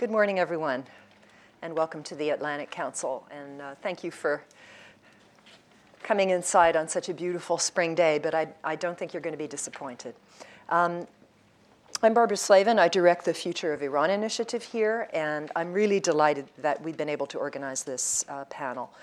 Good morning, everyone, and welcome to the Atlantic Council. And uh, thank you for coming inside on such a beautiful spring day, but I, I don't think you're going to be disappointed. Um, I'm Barbara Slavin. I direct the Future of Iran initiative here, and I'm really delighted that we've been able to organize this uh, panel.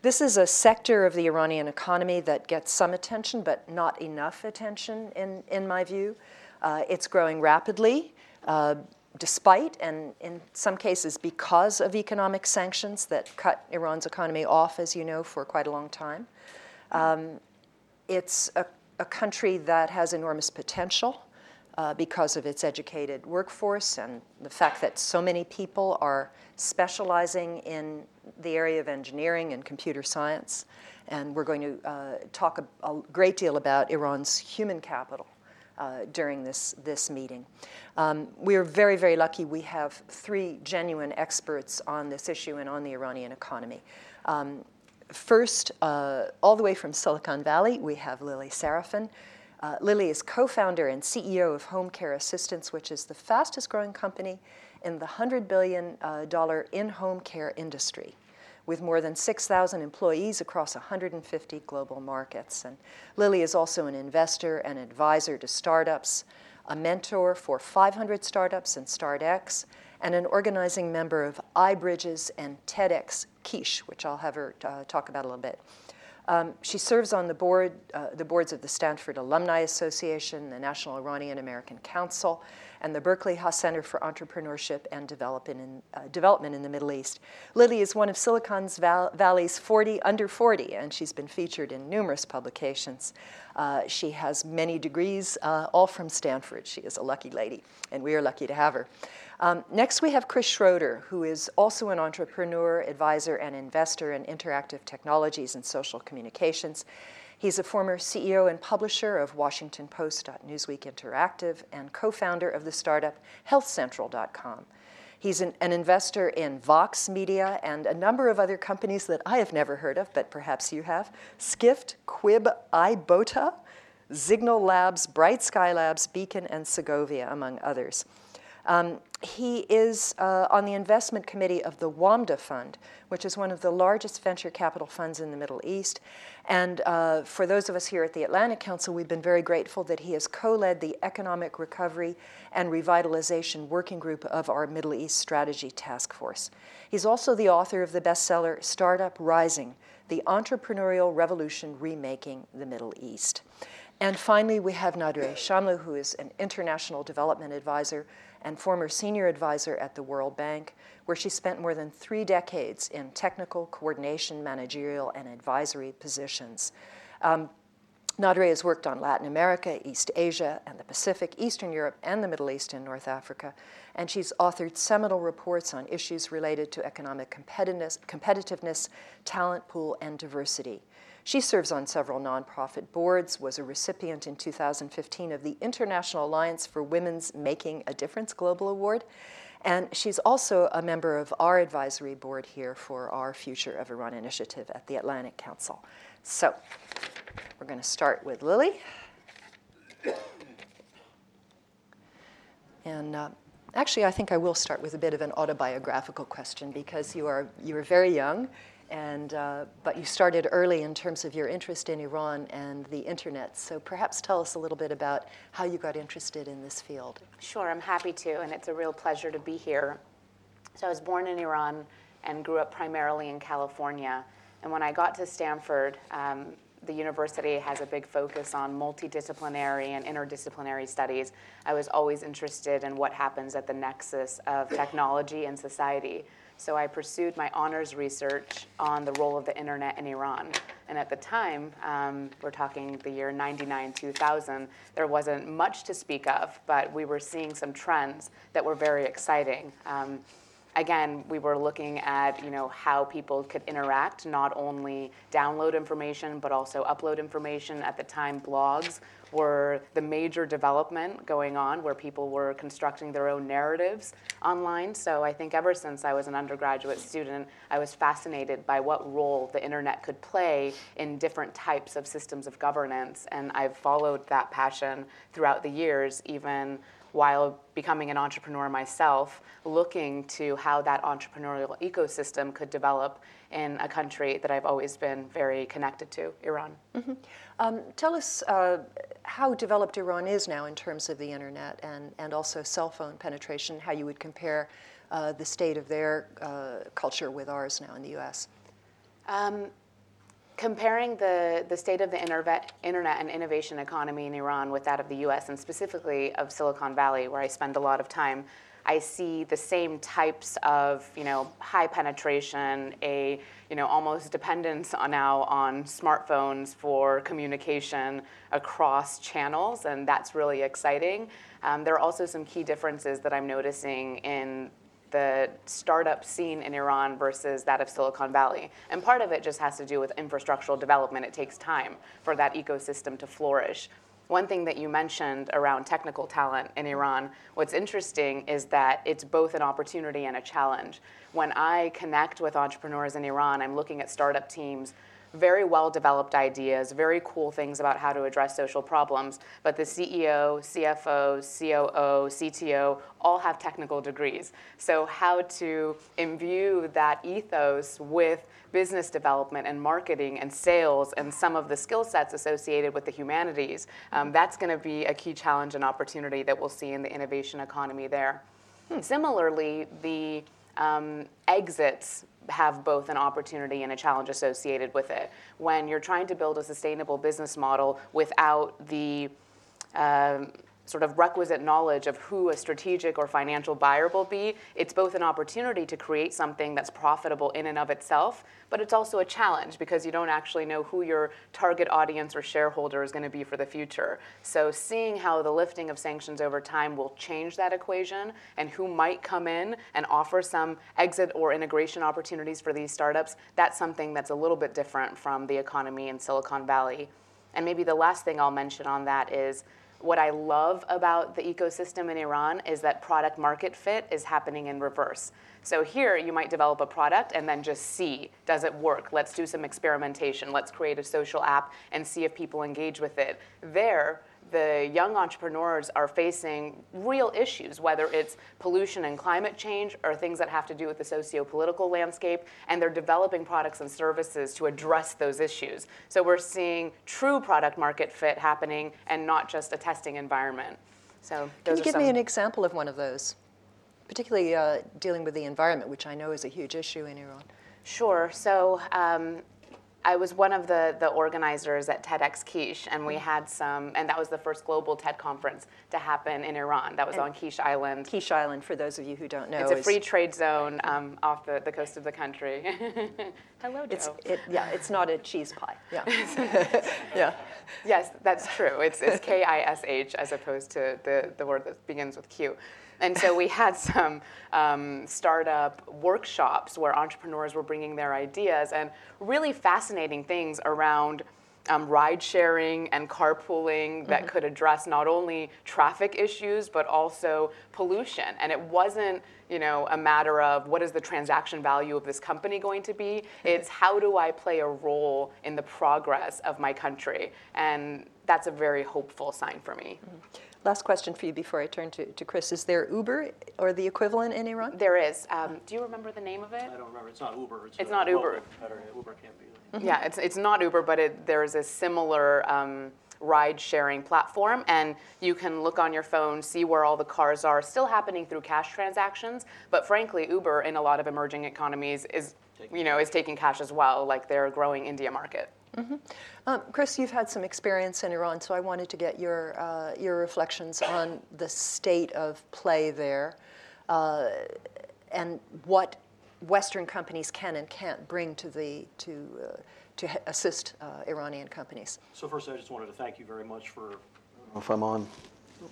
This is a sector of the Iranian economy that gets some attention, but not enough attention, in, in my view. Uh, it's growing rapidly, uh, despite and in some cases because of economic sanctions that cut Iran's economy off, as you know, for quite a long time. Um, it's a, a country that has enormous potential uh, because of its educated workforce and the fact that so many people are specializing in the area of engineering and computer science. And we're going to uh, talk a, a, great deal about Iran's human capital uh, during this, this meeting. Um, we are very, very lucky we have three genuine experts on this issue and on the Iranian economy. Um, first, uh, all the way from Silicon Valley, we have Lily Sarafan. Uh, Lily is co founder and CEO of Home Care Assistance, which is the fastest growing company in the $100 billion uh, in home care industry, with more than 6,000 employees across 150 global markets. And Lily is also an investor and advisor to startups, a mentor for 500 startups and StartX, and an organizing member of iBridges and TEDx Kish, which I'll have her uh, talk about a little bit. Um, she serves on the board, uh, the boards of the Stanford Alumni Association, the National Iranian American Council, and the Berkeley Haas Center for Entrepreneurship and Development in, uh, Development in the Middle East. Lily is one of Silicon Val- Valley's 40 under 40, and she's been featured in numerous publications. Uh, she has many degrees, uh, all from Stanford. She is a lucky lady, and we are lucky to have her. Um, next, we have Chris Schroeder, who is also an entrepreneur, advisor, and investor in interactive technologies and social communications. He's a former CEO and publisher of Washington Post, Newsweek Interactive, and co founder of the startup HealthCentral.com. He's an, an, investor in Vox Media and a number of other companies that I have never heard of, but perhaps you have Skift, Quib, Ibotta, Signal Labs, Bright Sky Labs, Beacon, and Segovia, among others. Um, he is uh, on the investment committee of the WAMDA Fund, which is one of the largest venture capital funds in the Middle East. And uh, for those of us here at the Atlantic Council, we've been very grateful that he has co led the Economic Recovery and Revitalization Working Group of our Middle East Strategy Task Force. He's also the author of the bestseller Startup Rising The Entrepreneurial Revolution Remaking the Middle East. And finally, we have Nadereh Chamlou, who is an international development advisor and former senior advisor at the World Bank, where she spent more than three decades in technical, coordination, managerial, and advisory positions. Um, Nadereh has worked on Latin America, East Asia, and the Pacific, Eastern Europe, and the Middle East and North Africa. And she's authored seminal reports on issues related to economic competitiveness, competitiveness talent pool, and diversity. She serves on several nonprofit boards, was a recipient in 2015 of the International Alliance for Women's Making a Difference Global Award. And she's also a member of our advisory board here for our Future of Iran initiative at the Atlantic Council. So we're going to start with Lily. And uh, actually, I think I will start with a bit of an autobiographical question because you are, you are very young and, uh, but you started early in terms of your interest in Iran and the internet. So perhaps tell us a little bit about how you got interested in this field. Sure, I'm happy to, and it's a real pleasure to be here. So I was born in Iran and grew up primarily in California. And when I got to Stanford, um, the university has a big focus on multidisciplinary and interdisciplinary studies. I was always interested in what happens at the nexus of technology and society. So I pursued my honors research on the role of the internet in Iran. And at the time, um, we're talking the year 99, 2000, there wasn't much to speak of, but we were seeing some trends that were very exciting. Um, again, we were looking at you know how people could interact, not only download information but also upload information. At the time, blogs were the major development going on where people were constructing their own narratives online. So I think ever since I was an undergraduate student, I was fascinated by what role the internet could play in different types of systems of governance. And I've followed that passion throughout the years, even while becoming an entrepreneur myself, looking to how that entrepreneurial ecosystem could develop in a country that I've always been very connected to, Iran. Um, tell us uh, how developed Iran is now in terms of the internet and, and also cell phone penetration, how you would compare uh, the state of their uh, culture with ours now in the US. Um, comparing the, the state of the internet and innovation economy in Iran with that of the US, and specifically of Silicon Valley, where I spend a lot of time, I see the same types of you know, high penetration, a you know, almost dependence on now on smartphones for communication across channels, and that's really exciting. Um, there are also some key differences that I'm noticing in the startup scene in Iran versus that of Silicon Valley. And part of it just has to do with infrastructural development. It takes time for that ecosystem to flourish. One thing that you mentioned around technical talent in Iran, what's interesting is that it's both an opportunity and a challenge. When I connect with entrepreneurs in Iran, I'm looking at startup teams very well developed ideas, very cool things about how to address social problems. But the CEO, CFO, COO, CTO all have technical degrees. So, how to imbue that ethos with business development and marketing and sales and some of the skill sets associated with the humanities, um, that's going to be a key challenge and opportunity that we'll see in the innovation economy there. Hmm. Similarly, the um, exits have both an opportunity and a challenge associated with it. When you're trying to build a sustainable business model without the um, sort of requisite knowledge of who a strategic or financial buyer will be, it's both an opportunity to create something that's profitable in and of itself, but it's also a challenge because you don't actually know who your target audience or shareholder is going to be for the future. So, seeing how the lifting of sanctions over time will change that equation and who might come in and offer some exit or integration opportunities for these startups, that's something that's a little bit different from the economy in Silicon Valley. And maybe the last thing I'll mention on that is what I love about the ecosystem in Iran is that product market fit is happening in reverse. So here you might develop a product and then just see does it work? Let's do some experimentation. Let's create a social app and see if people engage with it. There, the young entrepreneurs are facing real issues, whether it's pollution and climate change or things that have to do with the socio political landscape, and they're developing products and services to address those issues. So we're seeing true product market fit happening and not just a testing environment. So, can you give me an example of one of those, particularly uh, dealing with the environment, which I know is a huge issue in Iran? Sure. So, um, I was one of the, the organizers at TEDx Kish, and we had some, and that was the first global TED conference to happen in Iran. That was and on Kish Island. Kish Island, for those of you who don't know, it's a free trade zone um, off the, the coast of the country. Hello, Joe. It's, it, yeah, it's not a cheese pie. Yeah. yeah. Yes, that's true. It's, it's K I S H as opposed to the, the word that begins with Q. And so we had some um, startup workshops where entrepreneurs were bringing their ideas and really fascinating things around um, ride sharing and carpooling that mm-hmm. could address not only traffic issues but also pollution. And it wasn't, you know, a matter of what is the transaction value of this company going to be. It's how do I play a role in the progress of my country, and that's a very hopeful sign for me. Mm-hmm. Last question for you before I turn to, to Chris. Is there Uber or the equivalent in Iran? There is. Um, do you remember the name of it? I don't remember. It's not Uber. It's, it's not Uber. Uber can't be. Mm-hmm. Yeah, it's, it's not Uber, but it, there's a similar um, ride sharing platform. And you can look on your phone, see where all the cars are, still happening through cash transactions. But frankly, Uber in a lot of emerging economies is, you know, is taking cash as well, like their growing India market. Mm-hmm. Um, Chris, you've had some experience in Iran, so I wanted to get your, uh, your reflections on the state of play there uh, and what Western companies can and can't bring to, the, to, uh, to assist uh, Iranian companies. So, first, I just wanted to thank you very much for. if I'm on or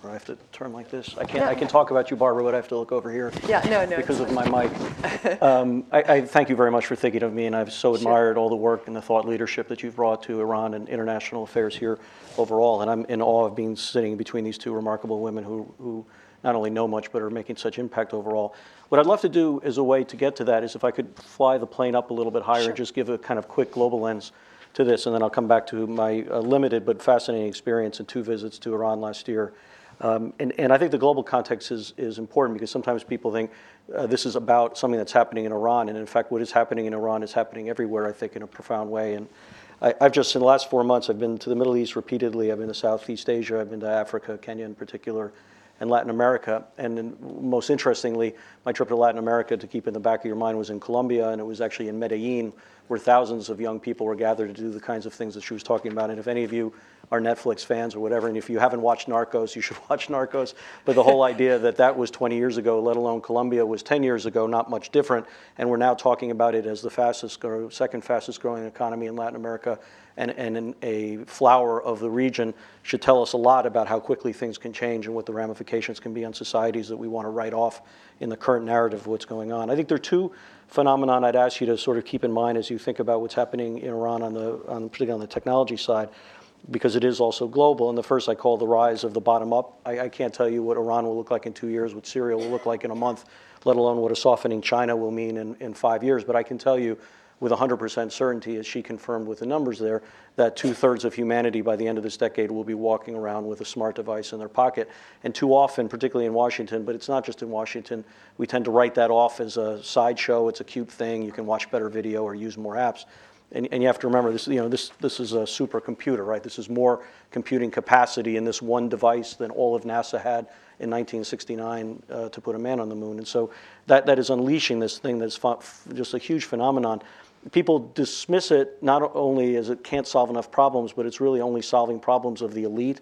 I have to turn like this. I can't. I can talk about you, Barbara, but I have to look over here. Yeah, no, no. Because of my mic. um, I, I, thank you very much for thinking of me, and I've so admired all the work and the thought leadership that you've brought to Iran and international affairs here overall. And I'm in awe of being sitting between these two remarkable women who who not only know much but are making such impact overall. What I'd love to do as a way to get to that is if I could fly the plane up a little bit higher sure. and just give a kind of quick global lens to this, and then I'll come back to my uh, limited but fascinating experience in two visits to Iran last year. Um, and, and I think the global context is, is important because sometimes people think uh, this is about something that's happening in Iran. And in fact, what is happening in Iran is happening everywhere, I think, in a profound way. And I, have just, in the last four months, I've been to the Middle East repeatedly. I've been to Southeast Asia. I've been to Africa, Kenya in particular, and Latin America. And most interestingly, my trip to Latin America, to keep in the back of your mind, was in Colombia, and it was actually in Medellin, where thousands of young people were gathered to do the kinds of things that she was talking about. And if any of you are Netflix fans or whatever, and if you haven't watched Narcos, you should watch Narcos. But the whole idea that that was 20 years ago, let alone Colombia was 10 years ago, not much different, and we're now talking about it as the fastest, grow, second fastest growing economy in Latin America, and, and a flower of the region should tell us a lot about how quickly things can change and what the ramifications can be on societies that we want to write off in the current narrative of what's going on. I think there are two phenomenon I'd ask you to sort of keep in mind as you think about what's happening in Iran on the, on, particularly on the technology side because it is also global. And the first I call the rise of the bottom up. I, I, can't tell you what Iran will look like in two years, what Syria will look like in a month, let alone what a softening China will mean in, in five years. But I can tell you with 100% certainty, as she confirmed with the numbers there, that two thirds of humanity by the end of this decade will be walking around with a smart device in their pocket. And too often, particularly in Washington, but it's not just in Washington, we tend to write that off as a sideshow. It's a cute thing. You can watch better video or use more apps. And, and you have to remember this, you know, this, this is a supercomputer, right? This is more computing capacity in this one device than all of NASA had in 1969 uh, to put a man on the moon. And so that, that is unleashing this thing that's just a huge phenomenon. People dismiss it not only as it can't solve enough problems, but it's really only solving problems of the elite.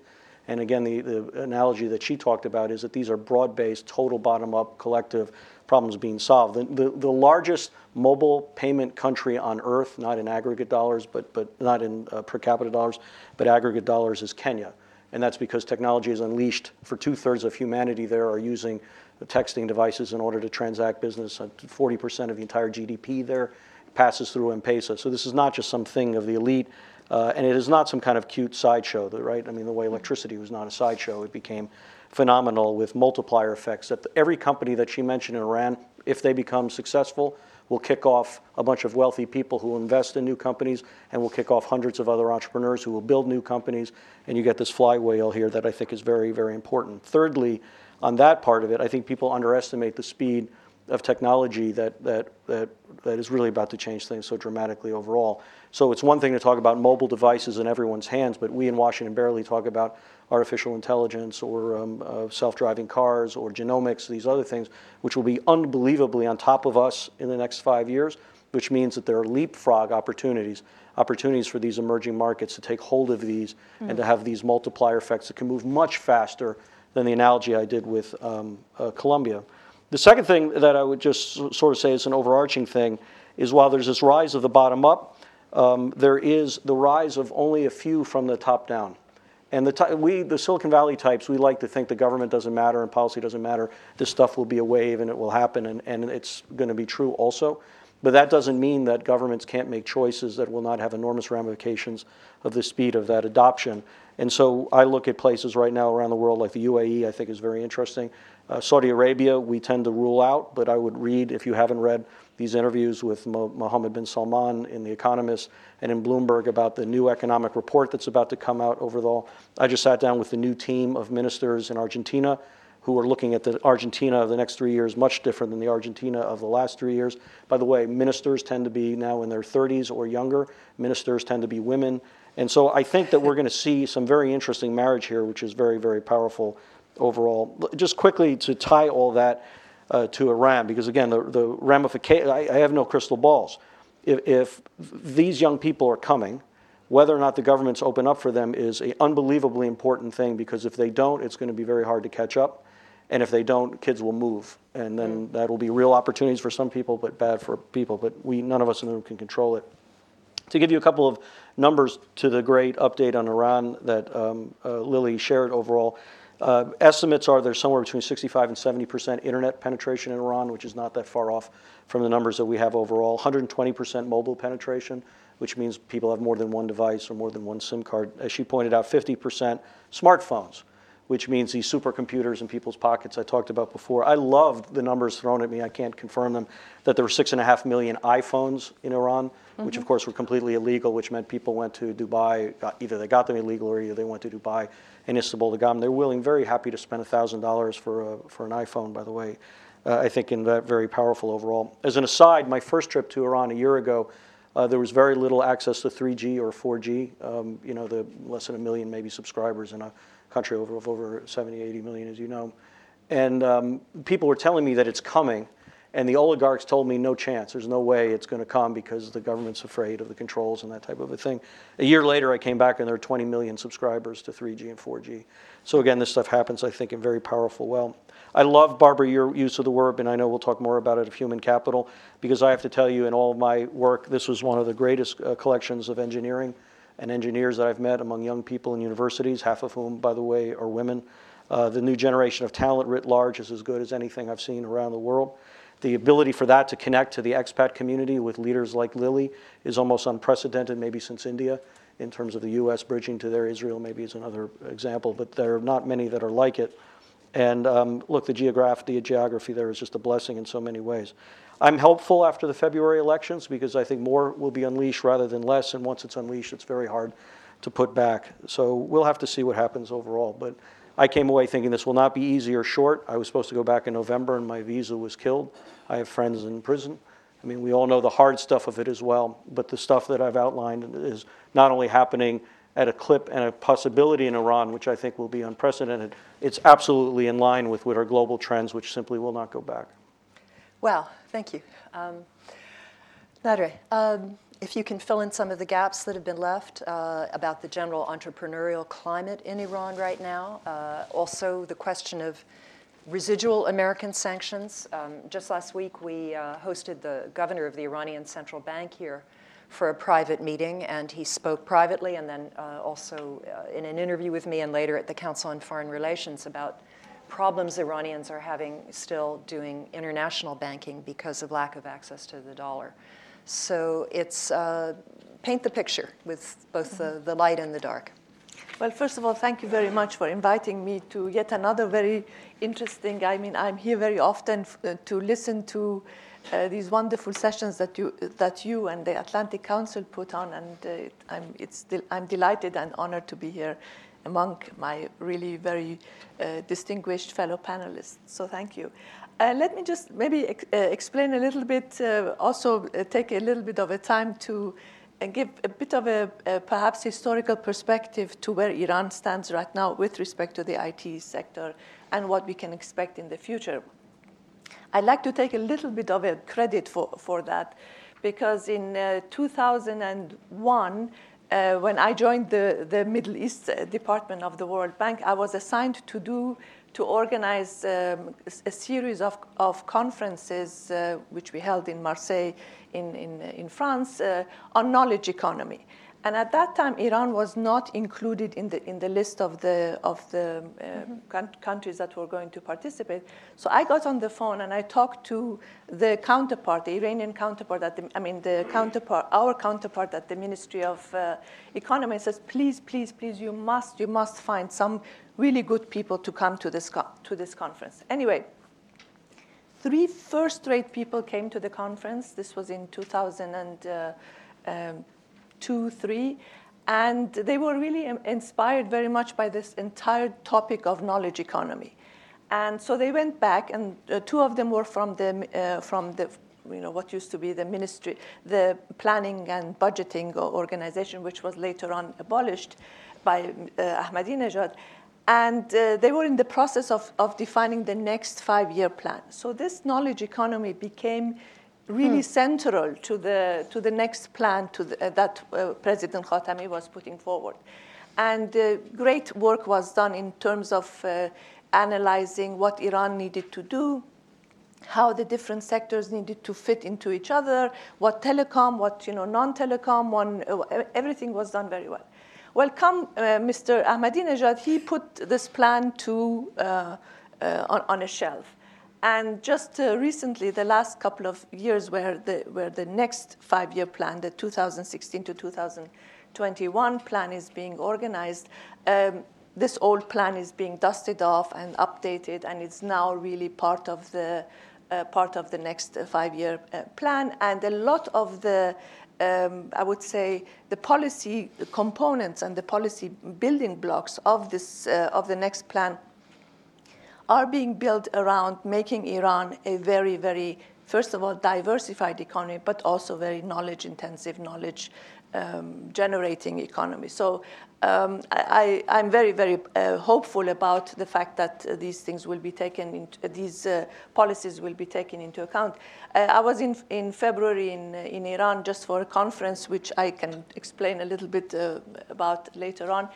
And again, the, the analogy that she talked about is that these are broad based, total bottom up, collective problems being solved. The, the, the, largest mobile payment country on earth, not in aggregate dollars, but, but not in uh, per capita dollars, but aggregate dollars, is Kenya. And that's because technology is unleashed for two thirds of humanity there are using texting devices in order to transact business. 40% of the entire GDP there passes through M Pesa. So this is not just something of the elite. Uh, and it is not some kind of cute sideshow, right? I mean, the way electricity was not a sideshow, it became phenomenal with multiplier effects. That every company that she mentioned in Iran, if they become successful, will kick off a bunch of wealthy people who invest in new companies and will kick off hundreds of other entrepreneurs who will build new companies. And you get this flywheel here that I think is very, very important. Thirdly, on that part of it, I think people underestimate the speed of technology that, that, that, that is really about to change things so dramatically overall. So it's one thing to talk about mobile devices in everyone's hands, but we in Washington barely talk about artificial intelligence or um, uh, self-driving cars or genomics, these other things, which will be unbelievably on top of us in the next five years, which means that there are leapfrog opportunities, opportunities for these emerging markets to take hold of these mm. and to have these multiplier effects that can move much faster than the analogy I did with um, uh, Colombia. The second thing that I would just sort of say is an overarching thing is while there's this rise of the bottom up, um, there is the rise of only a few from the top down. And the, we, the Silicon Valley types, we like to think the government doesn't matter and policy doesn't matter. This stuff will be a wave and it will happen, and, and it's going to be true also. But that doesn't mean that governments can't make choices that will not have enormous ramifications of the speed of that adoption. And so I look at places right now around the world like the UAE, I think is very interesting. Uh, Saudi Arabia, we tend to rule out, but I would read, if you haven't read these interviews with Mo- Mohammed bin Salman in The Economist and in Bloomberg about the new economic report that's about to come out over the. I just sat down with the new team of ministers in Argentina who are looking at the Argentina of the next three years much different than the Argentina of the last three years. By the way, ministers tend to be now in their 30s or younger. Ministers tend to be women. And so I think that we're going to see some very interesting marriage here, which is very, very powerful overall. Just quickly to tie all that uh, to Iran, because again, the, the ramification, I, I, have no crystal balls. If, if these young people are coming, whether or not the governments open up for them is an unbelievably important thing because if they don't, it's going to be very hard to catch up. And if they don't, kids will move. And then mm. that will be real opportunities for some people, but bad for people. But we, none of us in the room can control it. To give you a couple of numbers to the great update on Iran that um, uh, Lily shared overall, uh, estimates are there's somewhere between 65 and 70 percent internet penetration in Iran, which is not that far off from the numbers that we have overall. 120 percent mobile penetration, which means people have more than one device or more than one SIM card. As she pointed out, 50 percent smartphones, which means these supercomputers in people's pockets I talked about before. I loved the numbers thrown at me. I can't confirm them. That there were six and a half million iPhones in Iran, mm-hmm. which of course were completely illegal, which meant people went to Dubai. Got, either they got them illegal or either they went to Dubai and Istanbul to them. They're willing, very happy to spend thousand dollars for a, for an iPhone. By the way, uh, I think in that very powerful overall. As an aside, my first trip to Iran a year ago. Uh, there was very little access to 3G or 4G. Um, you know, the less than a million maybe subscribers in a country over, of over 70, 80 million, as you know. And um, people were telling me that it's coming, and the oligarchs told me no chance. There's no way it's going to come because the government's afraid of the controls and that type of a thing. A year later, I came back and there were 20 million subscribers to 3G and 4G. So again, this stuff happens, I think, in very powerful well. I love, Barbara, your use of the word, and I know we'll talk more about it of human capital, because I have to tell you, in all of my work, this was one of the greatest uh, collections of engineering and engineers that I've met among young people in universities, half of whom, by the way, are women. Uh, the new generation of talent writ large is as good as anything I've seen around the world. The ability for that to connect to the expat community with leaders like Lily is almost unprecedented, maybe since India, in terms of the US bridging to there. Israel, maybe, is another example, but there are not many that are like it. And um, look, the, geograph- the geography there is just a blessing in so many ways. I'm helpful after the February elections because I think more will be unleashed rather than less. And once it's unleashed, it's very hard to put back. So we'll have to see what happens overall. But I came away thinking this will not be easy or short. I was supposed to go back in November and my visa was killed. I have friends in prison. I mean, we all know the hard stuff of it as well. But the stuff that I've outlined is not only happening at a clip and a possibility in Iran, which I think will be unprecedented, it's absolutely in line with what are global trends, which simply will not go back. Well, thank you. Um, Nadereh, um, if you can fill in some of the gaps that have been left uh, about the general entrepreneurial climate in Iran right now, uh, also the question of residual American sanctions. Um, just last week, we uh, hosted the governor of the Iranian Central Bank here for a private meeting, and he spoke privately and then uh, also uh, in an interview with me and later at the Council on Foreign Relations about problems Iranians are having still doing international banking because of lack of access to the dollar. So it's uh, paint the picture with both the, the light and the dark. Well, first of all, thank you very much for inviting me to yet another very interesting. I mean, I'm here very often uh, to listen to uh, these wonderful sessions that you that you and the Atlantic Council put on, and uh, I'm it's I'm delighted and honored to be here among my really very uh, distinguished fellow panelists. So thank you. Uh, let me just maybe ex- uh, explain a little bit, uh, also uh, take a little bit of a time to uh, give a bit of a, a, perhaps historical perspective to where Iran stands right now with respect to the IT sector and what we can expect in the future. I'd like to take a little bit of a credit for, for that because in 2001, uh, when I joined the, the Middle East uh, Department of the World Bank, I was assigned to do to organize um, a series of, of conferences, uh, which we held in Marseille, in, in, in France, uh, on knowledge economy. And at that time, Iran was not included in the, in the list of the, of the uh, mm-hmm. countries that were going to participate. So I got on the phone and I talked to the counterpart, the Iranian counterpart, at the, I mean, the counterpart, our counterpart at the Ministry of uh, Economy says, please, please, please, you must, you must find some really good people to come to this, co- to this conference. Anyway, three first-rate people came to the conference. This was in 2000 and, uh, um, two, three. And they were really inspired very much by this entire topic of knowledge economy. And so they went back, and uh, two of them were from the, uh, from the you know, what used to be the ministry, the planning and budgeting organization, which was later on abolished by uh, Ahmadinejad. And uh, they were in the process of, of defining the next five year plan. So this knowledge economy became really mm. central to the, to the next plan to the, uh, that uh, President Khatami was putting forward. And uh, great work was done in terms of uh, analyzing what Iran needed to do, how the different sectors needed to fit into each other, what telecom, what you know, non-telecom, one, uh, everything was done very well. Well, come uh, Mr. Ahmadinejad, he put this plan to, on, on a shelf. And just uh, recently, the last couple of years, where the, where the next five year plan, the 2016 to 2021 plan, is being organized, um, this old plan is being dusted off and updated, and it's now really part of the uh, part of the next five-year uh, plan. And a lot of the um, I would say the policy components and the policy building blocks of this uh, of the next plan are being built around making Iran a very, very, first of all, diversified economy, but also very knowledge intensive, knowledge um, generating economy. So um, I, am very, very uh, hopeful about the fact that uh, these things will be taken, into, uh, these uh, policies will be taken into account. Uh, I was in, in February in, uh, in Iran just for a conference, which I can explain a little bit about later on.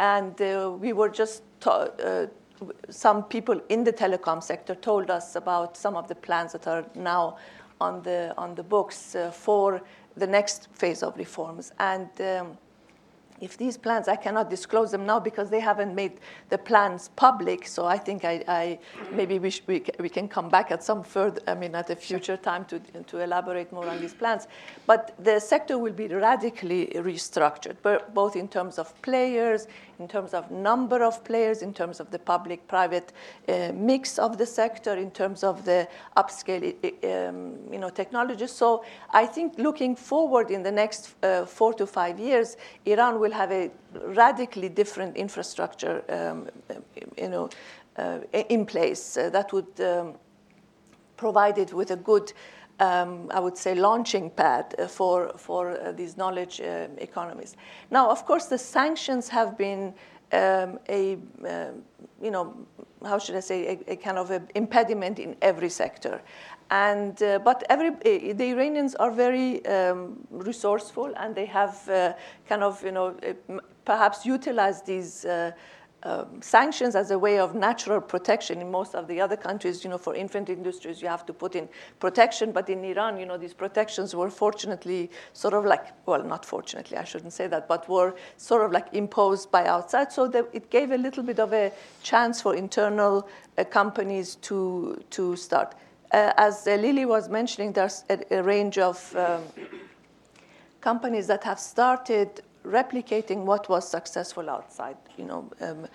And we were just ta- some people in the telecom sector told us about some of the plans that are now on the, on the books for the next phase of reforms. And um, if these plans, I cannot disclose them now because they haven't made the plans public. So I think I, I maybe we, sh- we, we can come back at some further, I mean, at a future time to, to elaborate more on these plans. But the sector will be radically restructured, both in terms of players, in terms of number of players, in terms of the public-private uh, mix of the sector, in terms of the upscale um, you know, technologies. So I think looking forward in the next uh, four to five years, Iran will have a radically different infrastructure um, you know, uh, in place uh, that would um, provide it with a good um, I would say, launching pad uh, for, for uh, these knowledge uh, economies. Now, of course, the sanctions have been um, a, uh, you know, how should I say, a, a kind of impediment in every sector. And, uh, but every, uh, the Iranians are very um, resourceful and they have kind of, you know, perhaps utilized these um, sanctions as a way of natural protection in most of the other countries. You know for infant industries you have to put in protection. But in iran you know these protections were fortunately sort of like well not fortunately i shouldn't say that but were sort of like imposed by outside. So it gave a little bit of a chance for internal uh, companies to to start. Uh, as uh, lily was mentioning there's a, a range of um, companies that have started replicating what was successful outside. You know, um,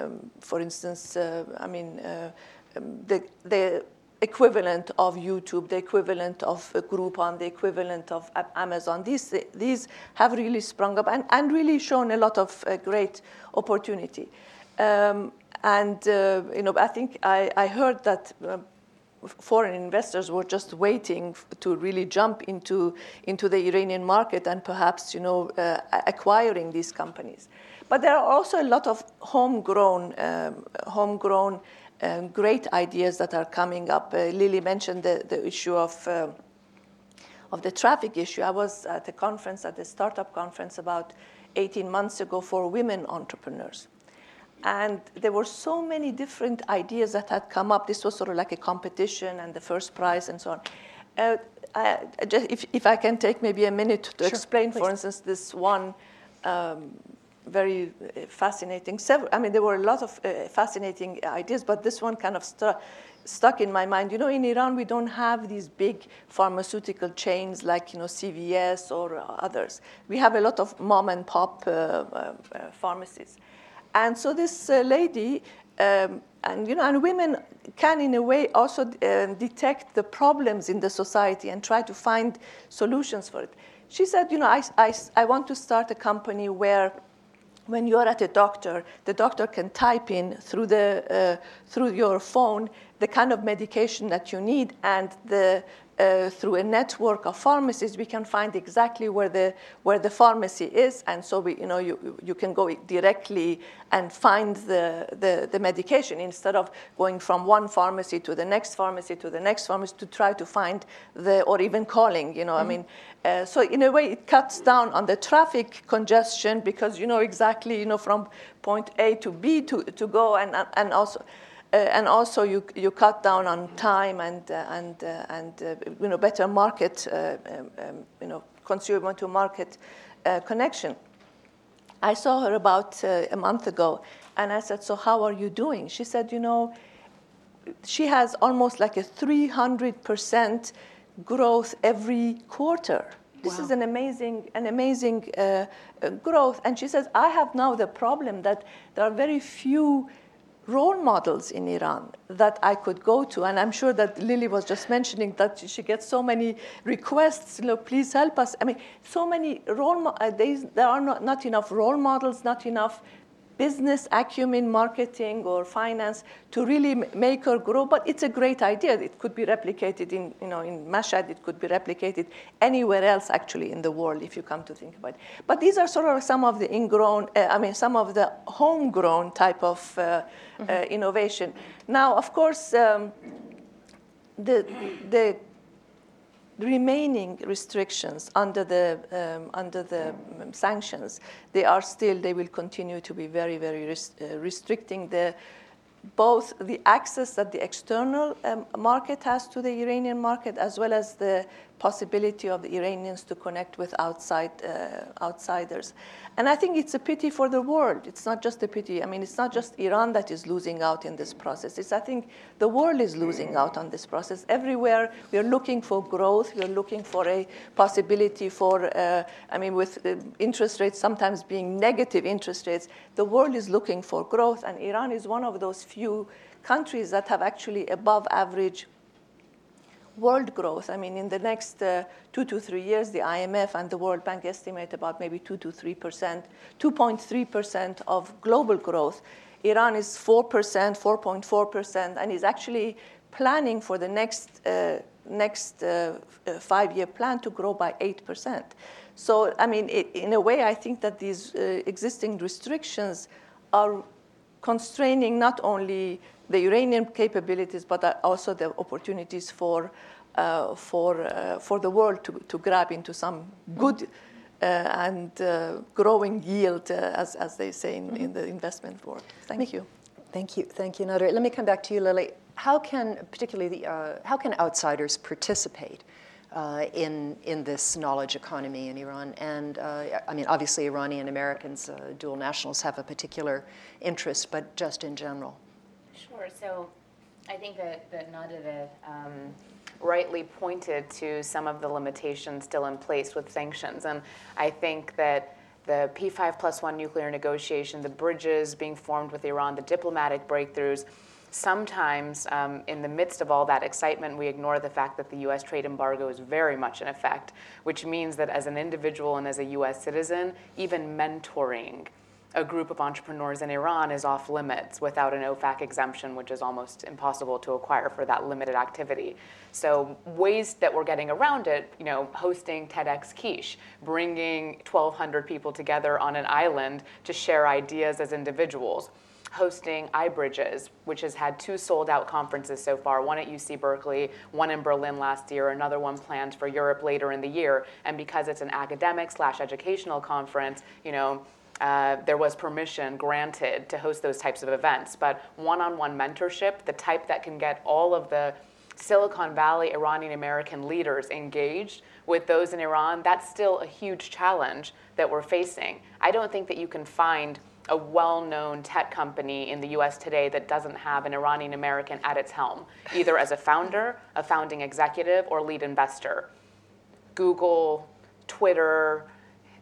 um, for instance, uh, I mean, uh, um, the, the equivalent of YouTube, the equivalent of Groupon, the equivalent of Amazon. These, these have really sprung up and, and really shown a lot of uh, great opportunity. Um, and uh, you know, I think I, I heard that uh, foreign investors were just waiting to really jump into, into the Iranian market and perhaps you know, uh, acquiring these companies. But there are also a lot of homegrown, um, homegrown um, great ideas that are coming up. Uh, Lily mentioned the, the issue of, uh, of the traffic issue. I was at a conference, at a startup conference about 18 months ago for women entrepreneurs. And there were so many different ideas that had come up. This was sort of like a competition and the first prize and so on. Uh, I, just, if, if I can take maybe a minute to sure, explain, please. for instance, this one um, very uh, fascinating. Several, I mean, there were a lot of uh, fascinating ideas, but this one kind of stu- stuck in my mind. You know, in Iran, we don't have these big pharmaceutical chains like you know CVS or others. We have a lot of mom and pop uh, uh, uh pharmacies. And so this uh, lady, um, and you know, and women can in a way also uh, detect the problems in the society and try to find solutions for it. She said, you know, I, I, I want to start a company where when you're at a doctor, the doctor can type in through, the, uh, through your phone the kind of medication that you need, and the uh, through a network of pharmacies, we can find exactly where the, where the pharmacy is. And so we, you, know, you, you can go directly and find the, the, the, medication instead of going from one pharmacy to the next pharmacy to the next pharmacy to try to find the, or even calling, you know, mm-hmm. I mean, uh, so in a way it cuts down on the traffic congestion because you know exactly, you know, from point A to B to, to go and, and also, and also you, you cut down on time and, uh, and, uh, and you know, better market, um, um, you know, consumer to market connection. I saw her about a month ago, and I said, so how are you doing? She said, you know, she has almost like a 300% growth every quarter. This wow. is an amazing, an amazing uh, uh, growth. And she says, I have now the problem that there are very few role models in Iran that I could go to. And I'm sure that Lily was just mentioning that she gets so many requests, you know, please help us. I mean, so many role, mo- uh, there are not, not enough role models, not enough business acumen, marketing, or finance to really make her grow. But it's a great idea. It could be replicated in, you know, in Mashhad. It could be replicated anywhere else, actually, in the world, if you come to think about it. But these are sort of some of the ingrown, uh, I mean, some of the homegrown type of uh, mm-hmm. uh, innovation. Now, of course, um, the, the remaining restrictions under the, um, under the um, sanctions, they are still, they will continue to be very, very res- uh, restricting the, both the access that the external um, market has to the Iranian market, as well as the possibility of the Iranians to connect with outside uh, outsiders. And I think it's a pity for the world. It's not just a pity. I mean, it's not just Iran that is losing out in this process. It's, I think the world is losing out on this process. Everywhere we are looking for growth. We are looking for a possibility for, uh, I mean, with interest rates sometimes being negative interest rates, the world is looking for growth. And Iran is one of those few countries that have actually above average world growth, I mean, in the next uh, two to three years, the IMF and the World Bank estimate about maybe two to three percent, 2.3 percent of global growth. Iran is 4 percent, 4.4 percent, and is actually planning for the next uh, next uh, uh five-year plan to grow by 8 percent. So, I mean, it, in a way, I think that these uh, existing restrictions are constraining not only the Iranian capabilities, but also the opportunities for, uh, for, uh, for the world to, to grab into some good uh, and uh, growing yield, uh, as, as they say in, in the investment world. Thank you. Thank you. Thank you, Nader. Let me come back to you, Lily. How can, particularly, the, uh, how can outsiders participate? Uh, in, in this knowledge economy in Iran. And uh, I mean, obviously, Iranian Americans, uh, dual nationals, have a particular interest, but just in general. Sure. So I think that, that um, rightly pointed to some of the limitations still in place with sanctions. And I think that the P5 plus one nuclear negotiation, the bridges being formed with Iran, the diplomatic breakthroughs, sometimes um, in the midst of all that excitement, we ignore the fact that the US trade embargo is very much in effect, which means that as an individual and as a US citizen, even mentoring a group of entrepreneurs in Iran is off limits without an OFAC exemption, which is almost impossible to acquire for that limited activity. So ways that we're getting around it, you know, hosting TEDx Kish, bringing 1,200 people together on an island to share ideas as individuals hosting iBridges, which has had two sold out conferences so far one at UC Berkeley, one in Berlin last year, another one planned for Europe later in the year. And because it's an academic slash educational conference, you know, uh, there was permission granted to host those types of events. But one on one mentorship, the type that can get all of the Silicon Valley Iranian American leaders engaged with those in Iran, that's still a huge challenge that we're facing. I don't think that you can find a well known tech company in the US today that doesn't have an Iranian American at its helm, either as a founder, a founding executive, or lead investor. Google, Twitter,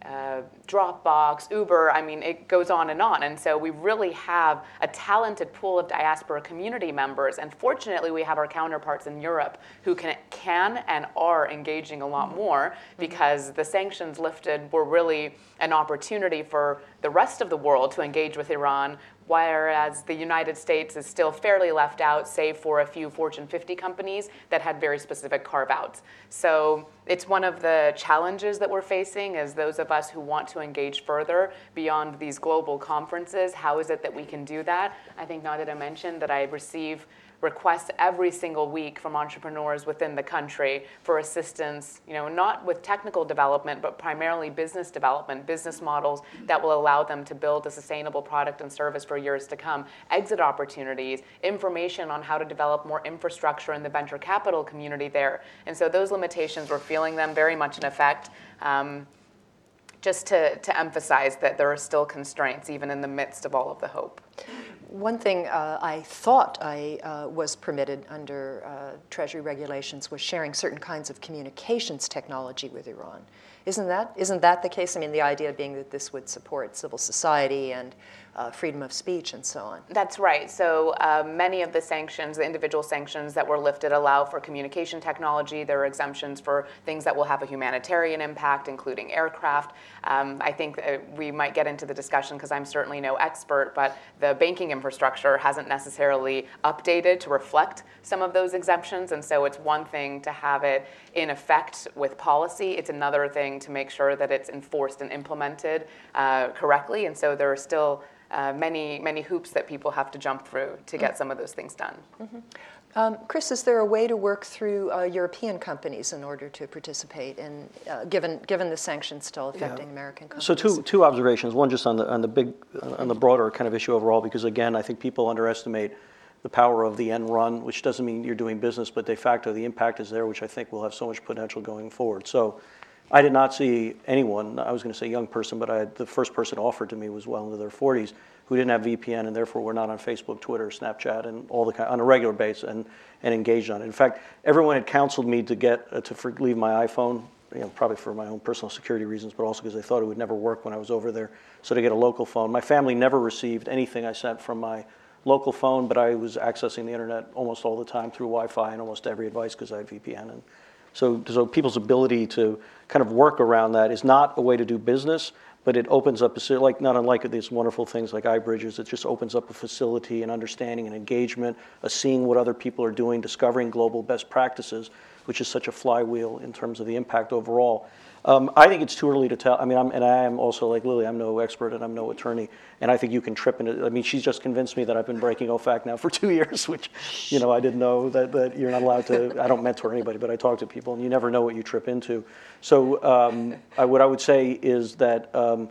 uh, Dropbox, Uber, I mean, it goes on and on. And so we really have a talented pool of diaspora community members. And fortunately, we have our counterparts in Europe who can, can and are engaging a lot more because the sanctions lifted were really an opportunity for the rest of the world to engage with Iran whereas the United States is still fairly left out, save for a few Fortune 50 companies that had very specific carve outs. So it's one of the challenges that we're facing as those of us who want to engage further beyond these global conferences. How is it that we can do that? I think Nader mentioned that I receive requests every single week from entrepreneurs within the country for assistance, you know, not with technical development, but primarily business development, business models that will allow them to build a sustainable product and service for years to come, exit opportunities, information on how to develop more infrastructure in the venture capital community there. And so those limitations, we're feeling them very much in effect. Um, just to, to emphasize that there are still constraints even in the midst of all of the hope. One thing uh, I thought I uh, was permitted under uh, Treasury regulations was sharing certain kinds of communications technology with Iran. Isn't that, isn't that the case? I mean, the idea being that this would support civil society and uh, freedom of speech and so on. That's right. So uh, many of the sanctions, the individual sanctions that were lifted, allow for communication technology. There are exemptions for things that will have a humanitarian impact, including aircraft. Um, I think uh, we might get into the discussion because I'm certainly no expert, but the banking infrastructure hasn't necessarily updated to reflect some of those exemptions. And so it's one thing to have it in effect with policy, it's another thing to make sure that it's enforced and implemented uh, correctly. And so there are still uh, many, many hoops that people have to jump through to get some of those things done. Mm-hmm. Um, Chris, is there a way to work through uh, European companies in order to participate in, uh, given given the sanctions still affecting yeah. American companies? So two two observations. One, just on the on the big on the broader kind of issue overall, because again, I think people underestimate the power of the end run, which doesn't mean you're doing business, but de facto the impact is there, which I think will have so much potential going forward. So I did not see anyone, I was going to say young person, but I, the first person offered to me was well into their 40s who didn't have VPN and therefore were not on Facebook, Twitter, Snapchat, and all the on a regular basis and, and engaged on it. In fact, everyone had counseled me to get uh, to for, leave my iPhone, you know, probably for my own personal security reasons, but also because they thought it would never work when I was over there. So to get a local phone, my family never received anything I sent from my local phone, but I was accessing the internet almost all the time through Wi-Fi and almost every advice because I had VPN and so, so people's ability to kind of work around that is not a way to do business, but it opens up a like not unlike these wonderful things like iBridges. It just opens up a facility and understanding and engagement, a seeing what other people are doing, discovering global best practices, which is such a flywheel in terms of the impact overall. Um, I think it's too early to tell. I mean, I'm, and I am also like Lily. I'm no expert and I'm no attorney, and I think you can trip into. I mean, she's just convinced me that I've been breaking OFAC now for two years, which, you know, I didn't know that, that you're not allowed to. I don't mentor anybody, but I talk to people, and you never know what you trip into. So, um, I, what I would say is that um,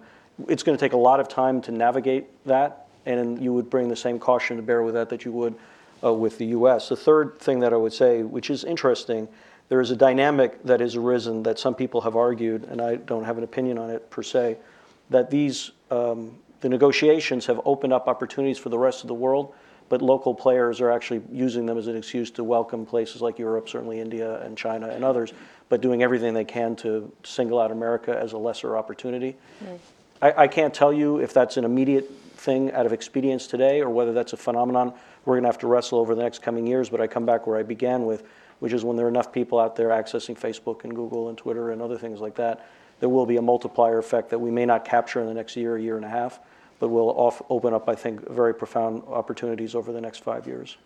it's going to take a lot of time to navigate that, and you would bring the same caution to bear with that that you would uh, with the U.S. The third thing that I would say, which is interesting there is a dynamic that has arisen that some people have argued, and I don't have an opinion on it per se, that these um, the negotiations have opened up opportunities for the rest of the world, but local players are actually using them as an excuse to welcome places like Europe, certainly India and China and others, but doing everything they can to single out America as a lesser opportunity. I, I can't tell you if that's an immediate thing out of expedience today or whether that's a phenomenon we're going to have to wrestle over the next coming years, but I come back where I began with which is when there are enough people out there accessing Facebook and Google and Twitter and other things like that, there will be a multiplier effect that we may not capture in the next year, year and a half, but will off, open up, I think, very profound opportunities over the next five years.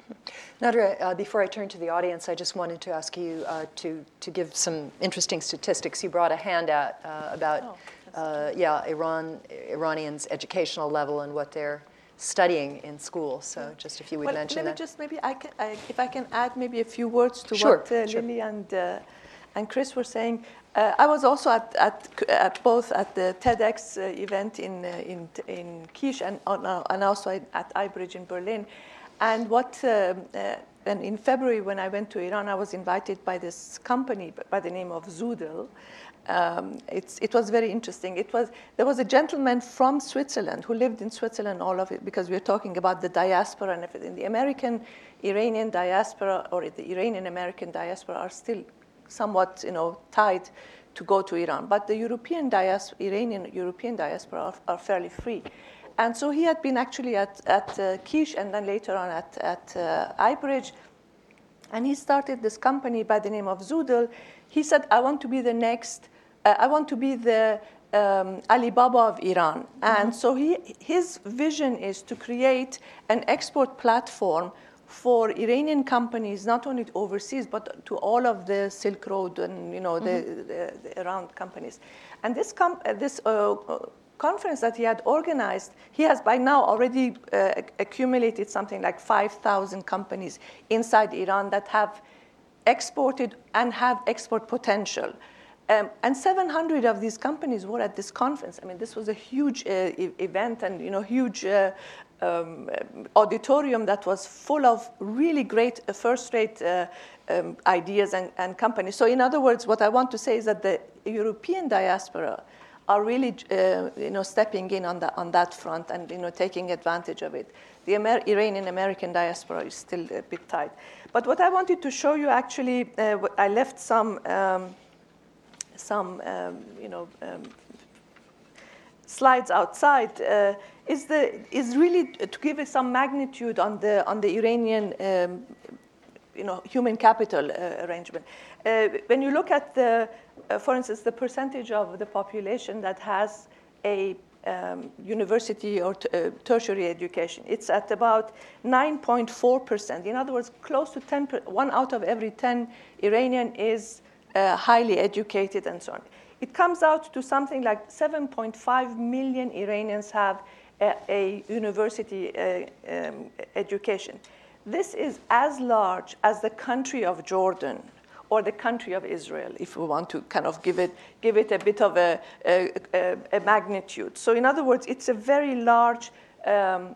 Nadereh, uh, before I turn to the audience, I just wanted to ask you uh, to, to give some interesting statistics. You brought a handout uh, about, oh, yeah, Iran, Iranians' educational level and what they're studying in school. So just if you would well, mention maybe that. just maybe I can, I, if I can add maybe a few words to sure, what uh, sure. Lily and uh, and Chris were saying. Uh, I was also at, at, at, both at the TEDx uh, event in uh, in in Kish and uh, and also at iBridge in Berlin. And what um, and in February when I went to Iran, I was invited by this company by the name of Zoodle um, it was very interesting. It was, there was a gentleman from Switzerland who lived in Switzerland, all of it, because we're talking about the diaspora and everything. The American Iranian diaspora or the Iranian American diaspora are still somewhat you know, tied to go to Iran. But the European diaspora, Iranian European diaspora are, are, fairly free. And so he had been actually at, at uh, Kish and then later on at, at uh, iBridge. And he started this company by the name of Zoodle. He said, I want to be the next I want to be the um, Alibaba of Iran. Mm-hmm. And so he, his vision is to create an export platform for Iranian companies, not only overseas, but to all of the Silk Road and you know, mm-hmm. the, the, the, around companies. And this, com- uh, this uh, uh, conference that he had organized, he has by now already uh, accumulated something like 5,000 companies inside Iran that have exported and have export potential. Um, and 700 of these companies were at this conference. I mean, this was a huge uh, e- event and you know huge uh, um, auditorium that was full of really great uh, first-rate uh, um, ideas and, and, companies. So, in other words, what I want to say is that the European diaspora are really uh, you know stepping in on, the, on that front and you know taking advantage of it. the Amer- Iranian American diaspora is still a bit tight. But what I wanted to show you actually, uh, I left some, um, some um, you know, um, slides outside, uh, is, the, is really to give some magnitude on the, on the Iranian um, you know, human capital uh, arrangement. Uh, when you look at the, uh, for instance, the percentage of the population that has a um, university or t- uh, tertiary education, it's at about 9.4%. In other words, close to 10, per- one out of every 10 Iranian is uh, highly educated and so on. It comes out to something like 7.5 million Iranians have a, a university uh, um, education. This is as large as the country of Jordan or the country of Israel, if we want to kind of give it, give it a bit of a, a, a, magnitude. So, in other words, it's a very large um,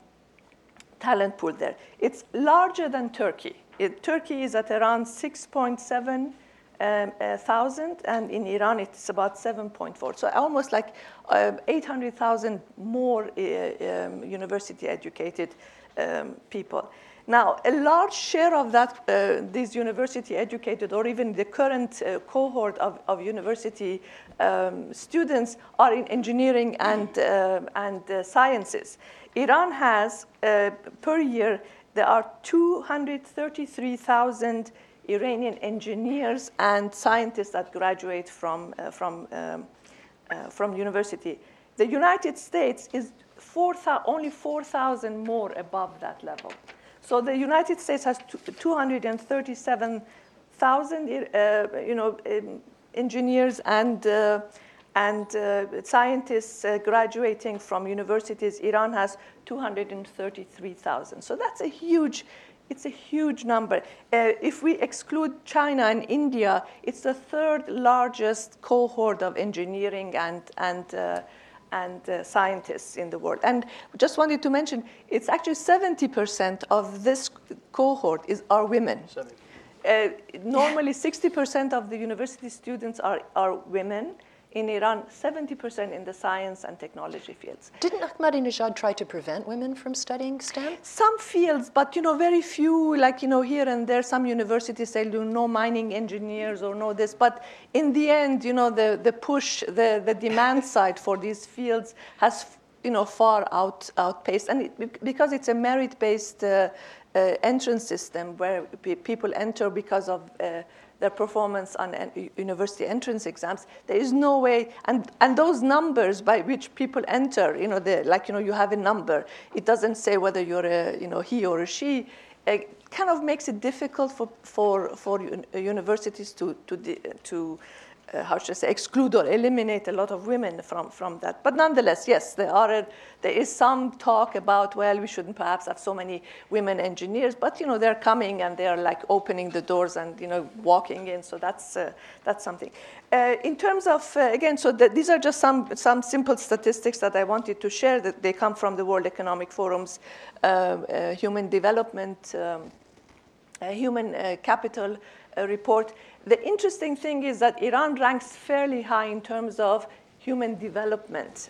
talent pool there. It's larger than Turkey. It, Turkey is at around 6.7 um, thousand, and in Iran it's about 7.4. So almost like uh, 800,000 more uh, um, university educated um, people. Now, a large share of that, uh, these university educated, or even the current uh, cohort of, of university um, students, are in engineering and, uh, and sciences. Iran has, per year, there are 233,000 Iranian engineers and scientists that graduate from, uh, from, um, uh, from university. The United States is 4, only 4,000 more above that level. So the United States has 237,000, uh, you know, um, engineers and uh, and uh, scientists uh, graduating from universities. Iran has 233,000. So that's a huge, it's a huge number. Uh, if we exclude China and India, it's the third largest cohort of engineering and and uh, and uh, scientists in the world. And just wanted to mention, it's actually 70% of this cohort is, are women. Uh, normally, 60% of the university students are, are women in Iran, 70% in the science and technology fields. Didn't Ahmadinejad try to prevent women from studying STEM? Some fields, but you know, very few, like you know, here and there, some universities say do no mining engineers or no this. But in the end, you know, the, the push, the, the demand side for these fields has you know, far out, outpaced. And it, because it's a merit-based uh, uh, entrance system where people enter because of uh, their performance on university entrance exams, there is no way, and, and those numbers by which people enter, you know, like, you know, you have a number. It doesn't say whether you're a, you know, he or a she. It kind of makes it difficult for, for, for universities to, to, to uh, how should I say, exclude or eliminate a lot of women from, from that. But nonetheless, yes, there, are there is some talk about, well, we shouldn't perhaps have so many women engineers, but, you know, they're coming and they're like opening the doors and, you know, walking in, so that's, uh, that's something. Uh, in terms of, uh, again, so the, these are just some, some simple statistics that I wanted to share that they come from the World Economic Forum's uh, uh, Human Development, um, Human Capital report. The interesting thing is that Iran ranks fairly high in terms of human development,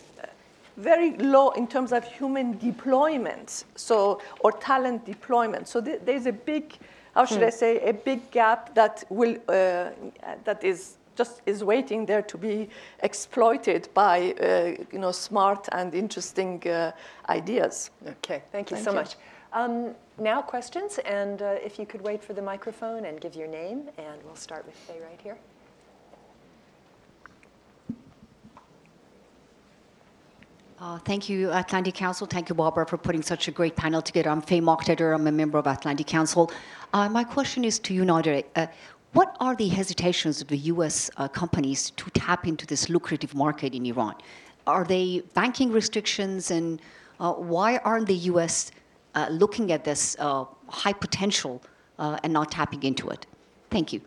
very low in terms of human deployment, so or talent deployment. So th- there's a big, how should mm. I say, a big gap that will uh, that is just is waiting there to be exploited by uh, you know smart and interesting uh, ideas. Okay, thank you thank so you. much. Um, now questions, and uh, if you could wait for the microphone and give your name, and we'll start with Faye right here. Uh, thank you, Atlantic Council. Thank you, Barbara, for putting such a great panel together. I'm Faye Moqtadir. I'm a member of Atlantic Council. Uh, my question is to you, Nader. Uh, what are the hesitations of the U.S. Uh, companies to tap into this lucrative market in Iran? Are they banking restrictions, and uh, why aren't the U.S uh, looking at this uh, high potential uh, and not tapping into it? Thank you.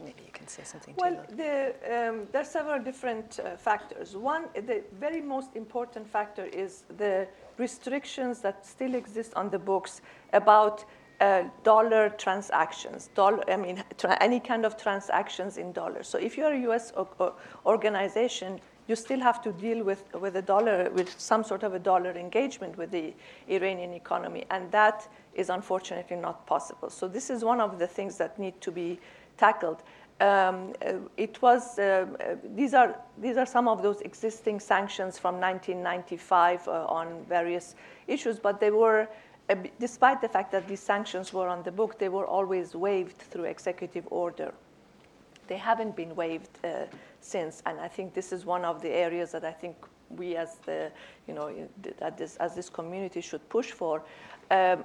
Maybe you can say something. Well, the, um, there are several different uh, factors. One, the very most important factor is the restrictions that still exist on the books about uh, dollar transactions, dollar, I mean, tra- any kind of transactions in dollars. So if you're a U.S. O- organization, you still have to deal with, with a dollar, with some sort of a dollar engagement with the Iranian economy. And that is unfortunately not possible. So this is one of the things that need to be tackled. Um, uh, it was, uh, uh, these, are, these are some of those existing sanctions from 1995 uh, on various issues, but they were, uh, despite the fact that these sanctions were on the book, they were always waived through executive order. They haven't been waived uh, since, and I think this is one of the areas that I think we as the, you know, this, as this community should push for. Um,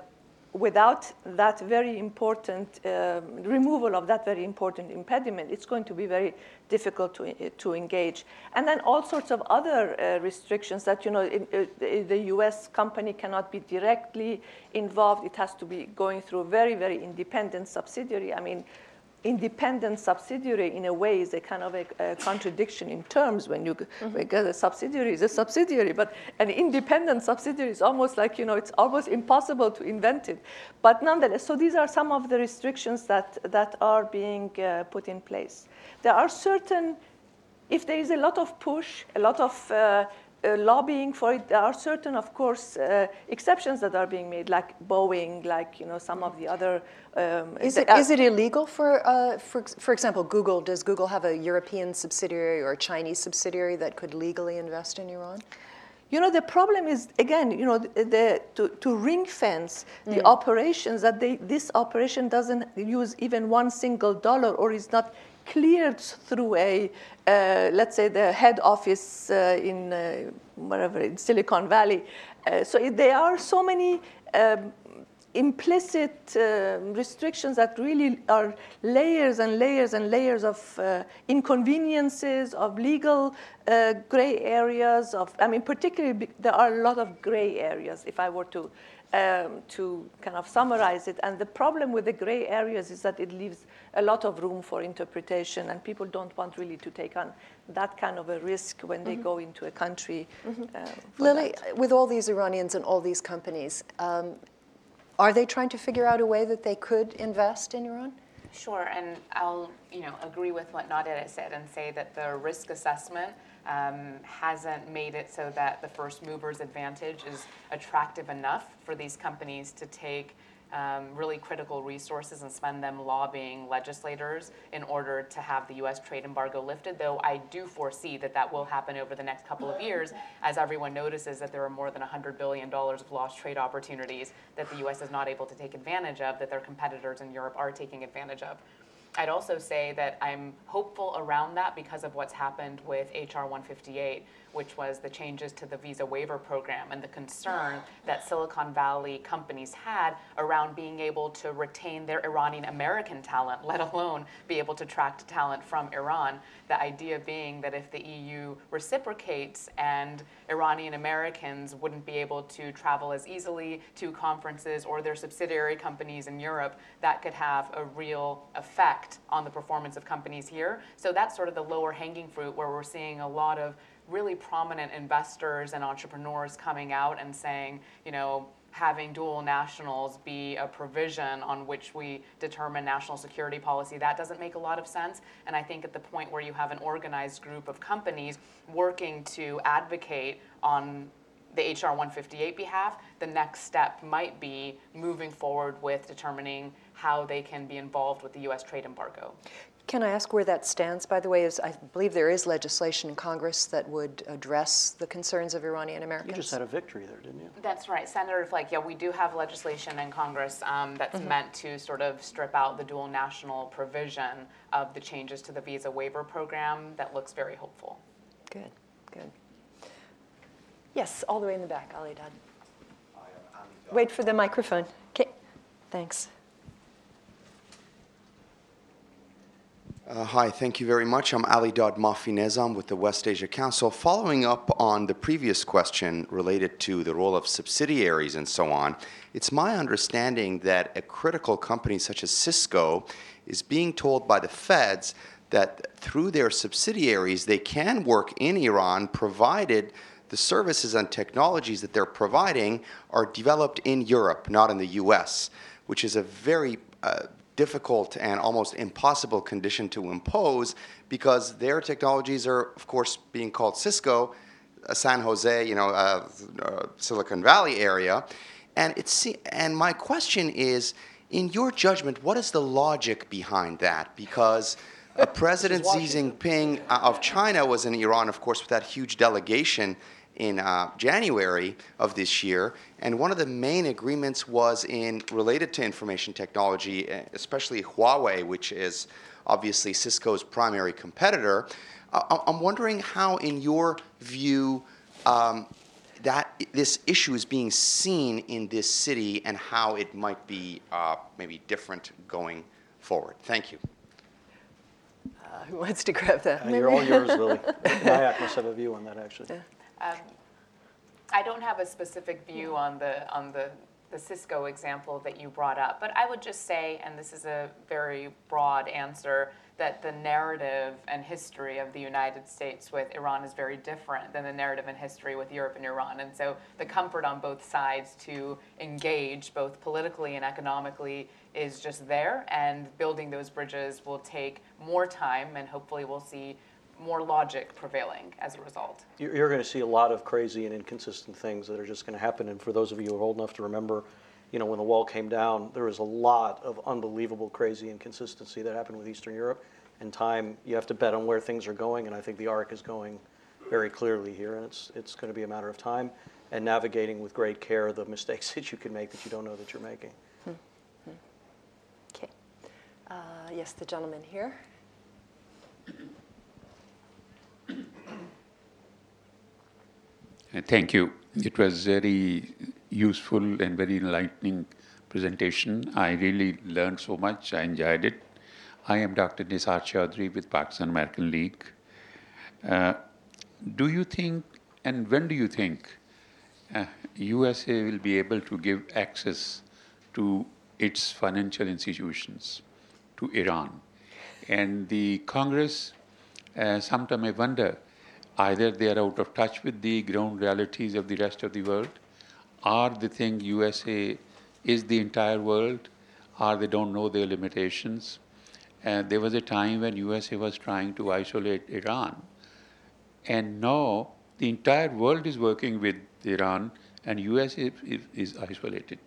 without that very important um, removal of that very important impediment, it's going to be very difficult to, to engage. And then all sorts of other uh, restrictions that, you know, in, uh, the US company cannot be directly involved. It has to be going through a very, very independent subsidiary. I mean, independent subsidiary in a way is a kind of a, a contradiction in terms when you mm-hmm. because a subsidiary is a subsidiary but an independent subsidiary is almost like you know it's almost impossible to invent it but nonetheless so these are some of the restrictions that that are being uh, put in place there are certain if there is a lot of push a lot of uh, uh, lobbying for it. There are certain, of course, uh, exceptions that are being made, like Boeing, like you know some of the other. Um, is, it, uh, is it illegal for, uh, for, for example, Google? Does Google have a European subsidiary or a Chinese subsidiary that could legally invest in Iran? You know, the problem is again, you know, the, the to, to ring fence the mm. operations that they, this operation doesn't use even one single dollar or is not cleared through a, uh, let's say, the head office uh, in uh, wherever in Silicon Valley. Uh, so it, there are so many um, implicit uh, restrictions that really are layers and layers and layers of uh, inconveniences, of legal gray areas. Of I mean, particularly there are a lot of gray areas. If I were to um, to kind of summarize it. And the problem with the gray areas is that it leaves a lot of room for interpretation, and people don't want really to take on that kind of a risk when mm-hmm. they go into a country. Mm-hmm. Uh, Lily, that. with all these Iranians and all these companies, um, are they trying to figure out a way that they could invest in Iran? Sure, and I'll you know agree with what Nadia said and say that the risk assessment um, hasn't made it so that the first mover's advantage is attractive enough for these companies to take um, really critical resources and spend them lobbying legislators in order to have the US trade embargo lifted, though I do foresee that that will happen over the next couple of years as everyone notices that there are more than $100 billion of lost trade opportunities that the US is not able to take advantage of, that their competitors in Europe are taking advantage of. I'd also say that I'm hopeful around that because of what's happened with HR 158, which was the changes to the visa waiver program and the concern that Silicon Valley companies had around being able to retain their Iranian American talent, let alone be able to attract talent from Iran. The idea being that if the EU reciprocates and Iranian Americans wouldn't be able to travel as easily to conferences or their subsidiary companies in Europe, that could have a real effect on the performance of companies here. So that's sort of the lower hanging fruit where we're seeing a lot of really prominent investors and entrepreneurs coming out and saying, you know, having dual nationals be a provision on which we determine national security policy, that doesn't make a lot of sense. And I think at the point where you have an organized group of companies working to advocate on the HR 158 behalf, the next step might be moving forward with determining how they can be involved with the US trade embargo. Can I ask where that stands, by the way? Is, I believe there is legislation in Congress that would address the concerns of Iranian Americans. You just had a victory there, didn't you? That's right. Senator Flake, yeah, we do have legislation in Congress um, that's mm-hmm. meant to sort of strip out the dual national provision of the changes to the visa waiver program that looks very hopeful. Good, good. Yes, all the way in the back, Alidad. Wait for the microphone. Okay, thanks. Uh, hi, thank you very much. I'm Alidad Mafinezam with the West Asia Council. Following up on the previous question related to the role of subsidiaries and so on, it's my understanding that a critical company such as Cisco is being told by the feds that through their subsidiaries they can work in Iran provided the services and technologies that they're providing are developed in Europe, not in the US, which is a very uh, difficult and almost impossible condition to impose because their technologies are, of course, being called Cisco, uh, San Jose, you know, uh, uh, Silicon Valley area. And, it's, and my question is, in your judgment, what is the logic behind that? Because uh, President Xi Jinping uh, of China was in Iran, of course, with that huge delegation in uh, January of this year, and one of the main agreements was in related to information technology, uh, especially Huawei, which is obviously Cisco's primary competitor. Uh, I'm wondering how, in your view, um, that this issue is being seen in this city and how it might be uh, maybe different going forward. Thank you. Uh, who wants to grab that? Uh, you're all yours, Lily. NIAC must have a view on that, actually. Yeah. Um, I don't have a specific view on the on the the Cisco example that you brought up, but I would just say, and this is a very broad answer, that the narrative and history of the United States with Iran is very different than the narrative and history with Europe and Iran. And so the comfort on both sides to engage both politically and economically is just there, and building those bridges will take more time, and hopefully we'll see more logic prevailing as a result. You're, you're going to see a lot of crazy and inconsistent things that are just going to happen. And for those of you who are old enough to remember, you know, when the wall came down, there was a lot of unbelievable crazy inconsistency that happened with Eastern Europe. And time, you have to bet on where things are going. And I think the arc is going very clearly here. And it's, it's going to be a matter of time and navigating with great care the mistakes that you can make that you don't know that you're making. Okay. Uh, yes, the gentleman here. Thank you. It was very useful and very enlightening presentation. I really learned so much. I enjoyed it. I am Dr. Nisar Chaudhry with Pakistan American League. Uh, do you think, and when do you think, uh, USA will be able to give access to its financial institutions to Iran? And the Congress, uh, sometimes I wonder, either they are out of touch with the ground realities of the rest of the world, or they think USA is the entire world, or they don't know their limitations. And there was a time when USA was trying to isolate Iran. And now the entire world is working with Iran, and USA is, is, is isolated.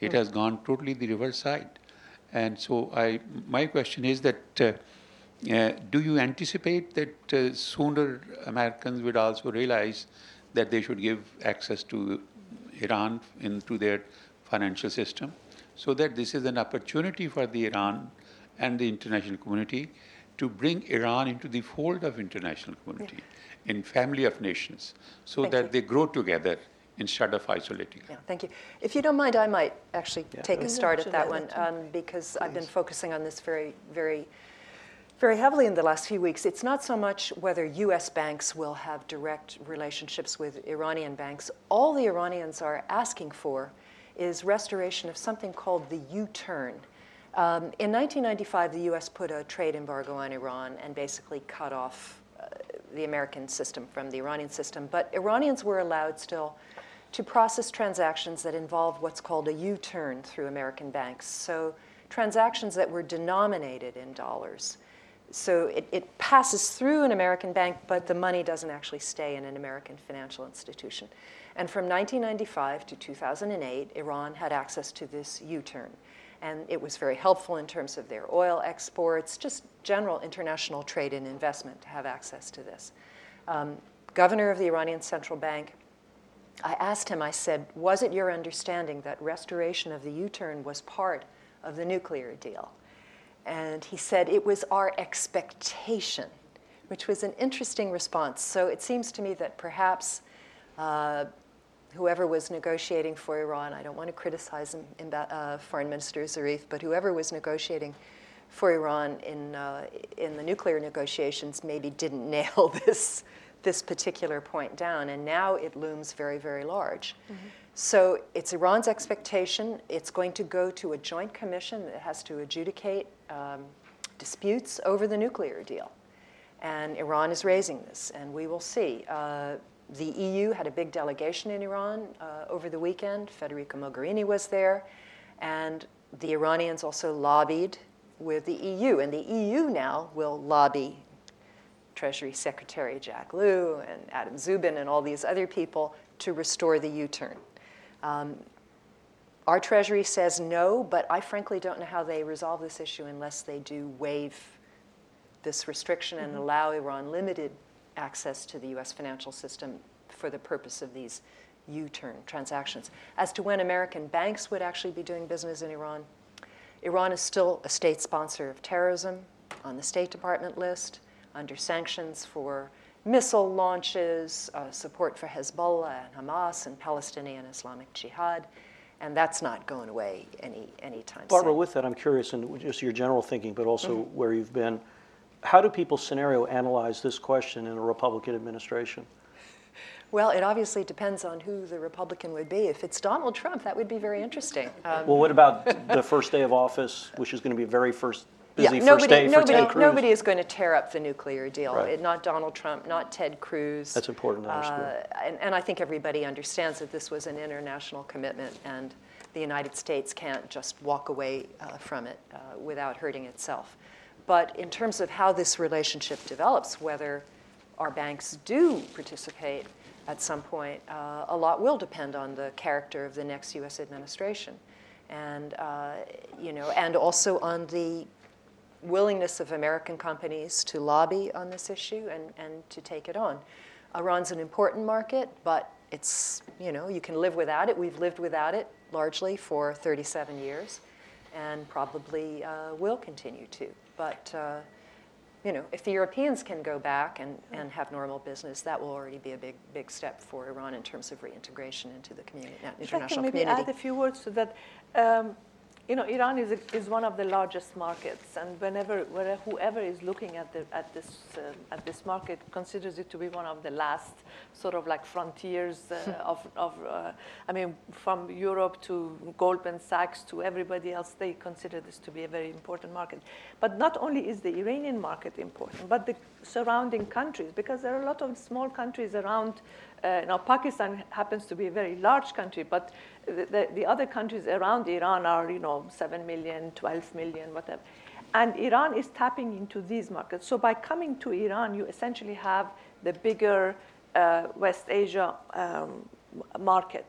It has gone totally the reverse side. And so I, my question is that uh, uh, do you anticipate that uh, sooner Americans would also realize that they should give access to Iran into their financial system so that this is an opportunity for the Iran and the international community to bring Iran into the fold of international community yeah. in family of nations so Thank that you. they grow together instead of isolating. Yeah, thank you. If you don't mind, I might actually Yeah. take a start at that one um, because I've been focusing on this very, very, very heavily in the last few weeks. It's not so much whether U.S. banks will have direct relationships with Iranian banks. All the Iranians are asking for is restoration of something called the U-turn. Um, in 1995, the U.S. put a trade embargo on Iran and basically cut off uh, the American system from the Iranian system. But Iranians were allowed still to process transactions that involved what's called a U turn through American banks. So, transactions that were denominated in dollars. So, it, it passes through an American bank, but the money doesn't actually stay in an American financial institution. And from 1995 to 2008, Iran had access to this U turn. And it was very helpful in terms of their oil exports, just general international trade and investment to have access to this. Um, governor of the Iranian Central Bank I asked him, I said, was it your understanding that restoration of the U turn was part of the nuclear deal? And he said, it was our expectation, which was an interesting response. So it seems to me that perhaps uh, whoever was negotiating for Iran, I don't want to criticize him, uh, Foreign Minister Zarif, but whoever was negotiating for Iran in, uh, in the nuclear negotiations maybe didn't nail this this particular point down, and now it looms very, very large. Mm-hmm. So it's Iran's expectation. It's going to go to a joint commission that has to adjudicate um, disputes over the nuclear deal. And Iran is raising this, and we will see. Uh, the EU had a big delegation in Iran uh, over the weekend. Federica Mogherini was there, and the Iranians also lobbied with the EU, and the EU now will lobby Treasury Secretary Jack Lew and Adam Szubin and all these other people to restore the U-turn. Um, our Treasury says no, but I frankly don't know how they resolve this issue unless they do waive this restriction and allow Iran limited access to the US financial system for the purpose of these U turn transactions. As to when American banks would actually be doing business in Iran, Iran is still a state sponsor of terrorism on the State Department list, under sanctions for missile launches, uh, support for Hezbollah and Hamas and Palestinian Islamic Jihad, and that's not going away any anytime Barbara, soon. Barbara, with that, I'm curious, and just your general thinking, but also where you've been, how do people scenario analyze this question in a Republican administration? Well, it obviously depends on who the Republican would be. If it's Donald Trump, that would be very interesting. Um, Well, what about the first day of office, which is going to be very first, busy yeah, nobody, day for nobody, Ted Cruz? nobody is going to tear up the nuclear deal. Right. It- not Donald Trump, not Ted Cruz. That's important to understand. Uh, and, and I think everybody understands that this was an international commitment, and the United States can't just walk away uh, from it uh, without hurting itself. But in terms of how this relationship develops, whether our banks do participate at some point, uh, a lot will depend on the character of the next U.S. administration, and uh, you know, and also on the willingness of American companies to lobby on this issue and, and to take it on. Iran's an important market, but it's, you know, you can live without it. We've lived without it largely for 37 years and probably uh, will continue to. But, uh, you know, if the Europeans can go back and, and have normal business, that will already be a big, big step for Iran in terms of reintegration into the community, If I can international maybe community. add a few words to that. Um, you know, Iran is, a, is one of the largest markets, and whenever, whoever is looking at, the, at, this, uh, at this market considers it to be one of the last sort of like frontiers uh, of, of uh, I mean, from Europe to Goldman Sachs to everybody else, they consider this to be a very important market. But not only is the Iranian market important, but the surrounding countries, because there are a lot of small countries around. Uh, now, Pakistan happens to be a very large country, but the, the, the other countries around Iran are, you know, 7 million, 12 million, whatever. And Iran is tapping into these markets. So by coming to Iran, you essentially have the bigger uh, West Asia um, market.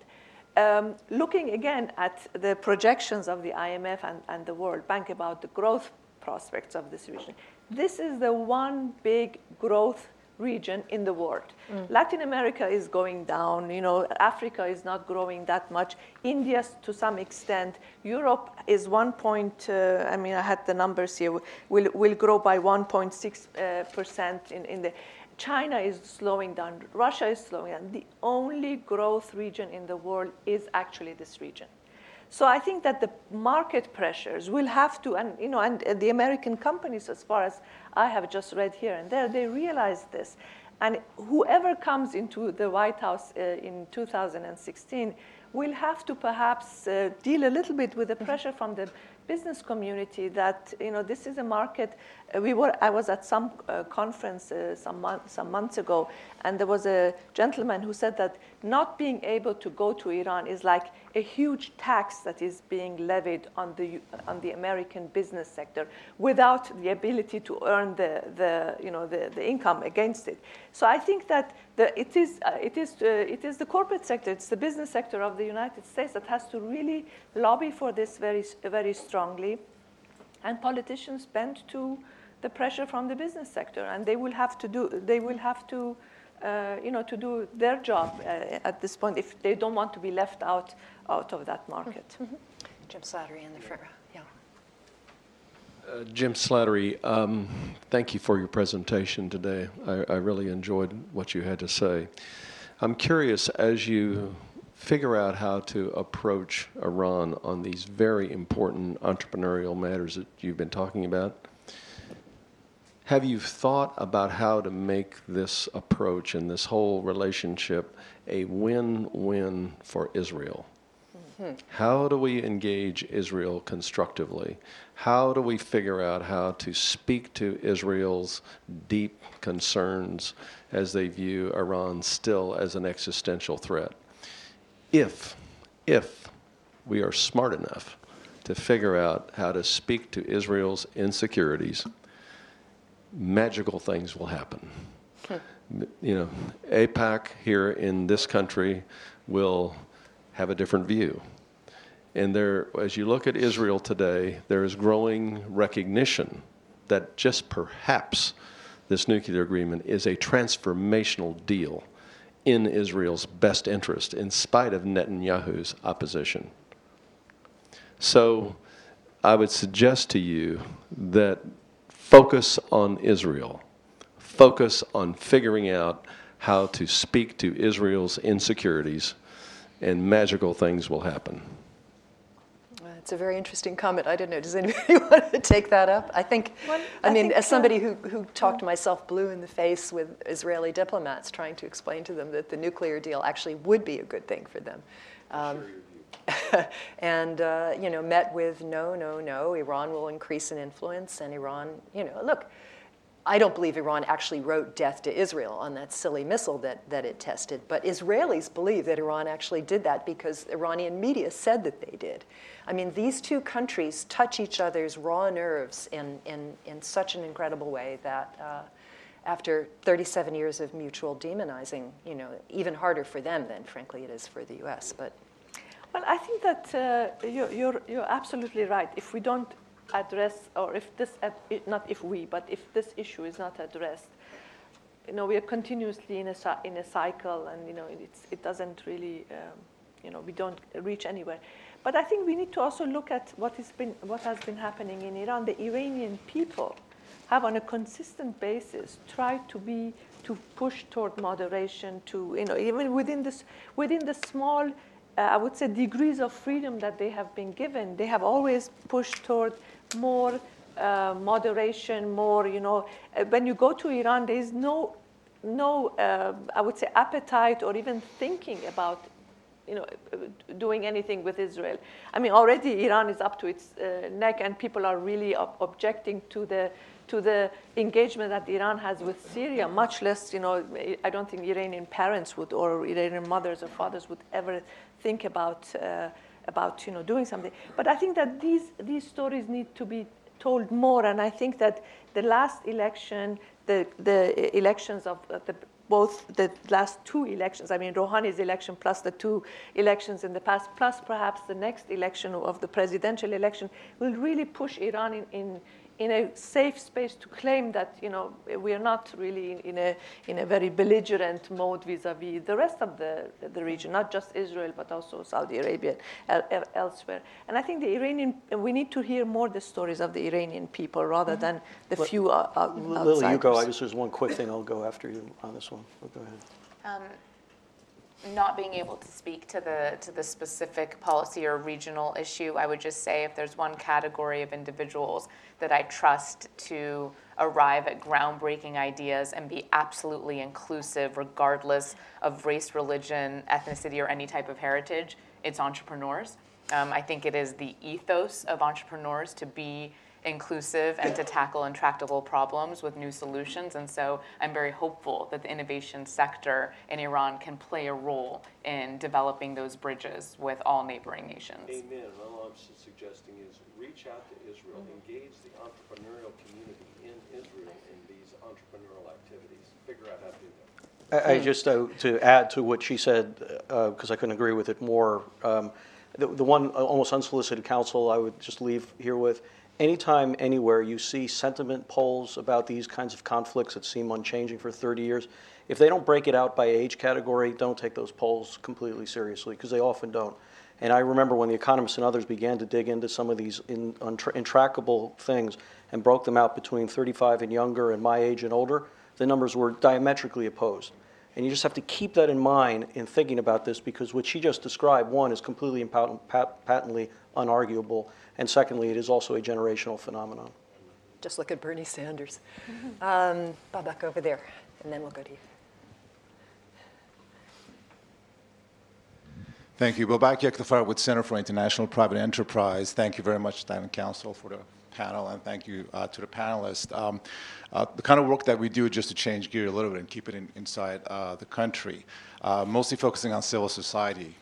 Um, looking again at the projections of the IMF and, and the World Bank about the growth prospects of this region, this is the one big growth region in the world. Latin America is going down, you know, Africa is not growing that much, India to some extent, Europe is 1 point, uh, I mean, I had the numbers here, will, will grow by 1.6 uh, percent in, in the, China is slowing down, Russia is slowing down. The only growth region in the world is actually this region. So I think that the market pressures will have to, and you know, and the American companies, as far as I have just read here and there, they realize this. And whoever comes into the White House uh, in 2016 will have to perhaps uh, deal a little bit with the pressure from the business community that you know this is a market. Uh, we were I was at some uh, conference uh, some some months ago, and there was a gentleman who said that not being able to go to Iran is like a huge tax that is being levied on the on the American business sector without the ability to earn the the you know the, the income against it. So I think that the, it is uh, it is uh, it is the corporate sector, it's the business sector of the United States that has to really lobby for this very very strongly, and politicians bend to the pressure from the business sector, and they will have to do they will have to. Uh, you know, to do their job uh, at this point if they don't want to be left out out of that market. Jim Slattery in the front row. Yeah. Uh, Jim Slattery, um, thank you for your presentation today. I, I really enjoyed what you had to say. I'm curious as you figure out how to approach Iran on these very important entrepreneurial matters that you've been talking about. Have you thought about how to make this approach and this whole relationship a win win for Israel? How do we engage Israel constructively? How do we figure out how to speak to Israel's deep concerns as they view Iran still as an existential threat? If, if we are smart enough to figure out how to speak to Israel's insecurities, magical things will happen. Hmm. You know, AIPAC here in this country will have a different view. And there, as you look at Israel today, there is growing recognition that just perhaps this nuclear agreement is a transformational deal in Israel's best interest, in spite of Netanyahu's opposition. So I would suggest to you that focus on Israel, focus on figuring out how to speak to Israel's insecurities, and magical things will happen. Uh, It's a very interesting comment. I don't know. Does anybody want to take that up? I think, Well, I I mean, think, as uh, somebody who, who talked myself blue in the face with Israeli diplomats trying to explain to them that the nuclear deal actually would be a good thing for them. Um, and, uh, you know, met with no, no, no, Iran will increase in influence, and Iran, you know, look, I don't believe Iran actually wrote death to Israel on that silly missile that, that it tested, but Israelis believe that Iran actually did that because Iranian media said that they did. I mean, these two countries touch each other's raw nerves in, in, in such an incredible way that uh, after 37 years of mutual demonizing, you know, even harder for them than, frankly, it is for the US. But Well, I think that uh, you're, you're, you're absolutely right. If we don't address, or if this, ad- not if we, but if this issue is not addressed, you know, we are continuously in a, in a cycle, and you know, it's, it doesn't really, um, you know, we don't reach anywhere. But I think we need to also look at what has been, what has been happening in Iran. The Iranian people have, on a consistent basis, tried to be to push toward moderation, to you know, even within this, within the small uh, I would say, degrees of freedom that they have been given, they have always pushed toward more uh, moderation, more, you know, uh, when you go to Iran, there is no, no, uh, I would say, appetite or even thinking about, you know, doing anything with Israel. I mean, already Iran is up to its uh, neck, and people are really ob- objecting to the to the engagement that Iran has with Syria, much less, you know, I don't think Iranian parents would or Iranian mothers or fathers would ever think about, uh, about you know, doing something. But I think that these, these stories need to be told more, and I think that the last election, the, the elections of uh, the both the last two elections, I mean, Rouhani's election plus the two elections in the past, plus perhaps the next election of the presidential election, will really push Iran in, in, in a safe space to claim that you know we are not really in, in a in a very belligerent mode vis-a-vis the rest of the the region, not just Israel but also Saudi Arabia el- el- elsewhere. And I think the Iranian we need to hear more the stories of the Iranian people rather than the few uh, out- Lily, you go. I outsiders. just, there's one quick thing. I'll go after you on this one. Oh, Go ahead. Not being able to speak to the to the specific policy or regional issue, I would just say if there's one category of individuals that I trust to arrive at groundbreaking ideas and be absolutely inclusive regardless of race, religion, ethnicity, or any type of heritage, it's entrepreneurs. Um, I think it is the ethos of entrepreneurs to be inclusive and to tackle intractable problems with new solutions. And so I'm very hopeful that the innovation sector in Iran can play a role in developing those bridges with all neighboring nations. Amen. All I'm suggesting is reach out to Israel, engage the entrepreneurial community in Israel in these entrepreneurial activities. Figure out how to do that. I, I just, uh, to add to what she said, because I couldn't agree with it more, um, the, the one uh, almost unsolicited counsel I would just leave here with, anytime, anywhere you see sentiment polls about these kinds of conflicts that seem unchanging for 30 years, if they don't break it out by age category, don't take those polls completely seriously, because they often don't. And I remember when the economists and others began to dig into some of these in, untra- intractable things and broke them out between 35 and younger and my age and older, the numbers were diametrically opposed. And you just have to keep that in mind in thinking about this because what she just described, one, is completely and pat- pat- patently unarguable, and secondly, it is also a generational phenomenon. just look at Bernie Sanders. Um, Babak over there, and then we'll go to you. Thank you. Babak Yektafar with Center for International Private Enterprise. Thank you very much, Diamond Council, for the panel, and thank you uh, to the panelists. Um, uh, the kind of work that we do, just to change gear a little bit and keep it in, inside uh, the country, uh, mostly focusing on civil society.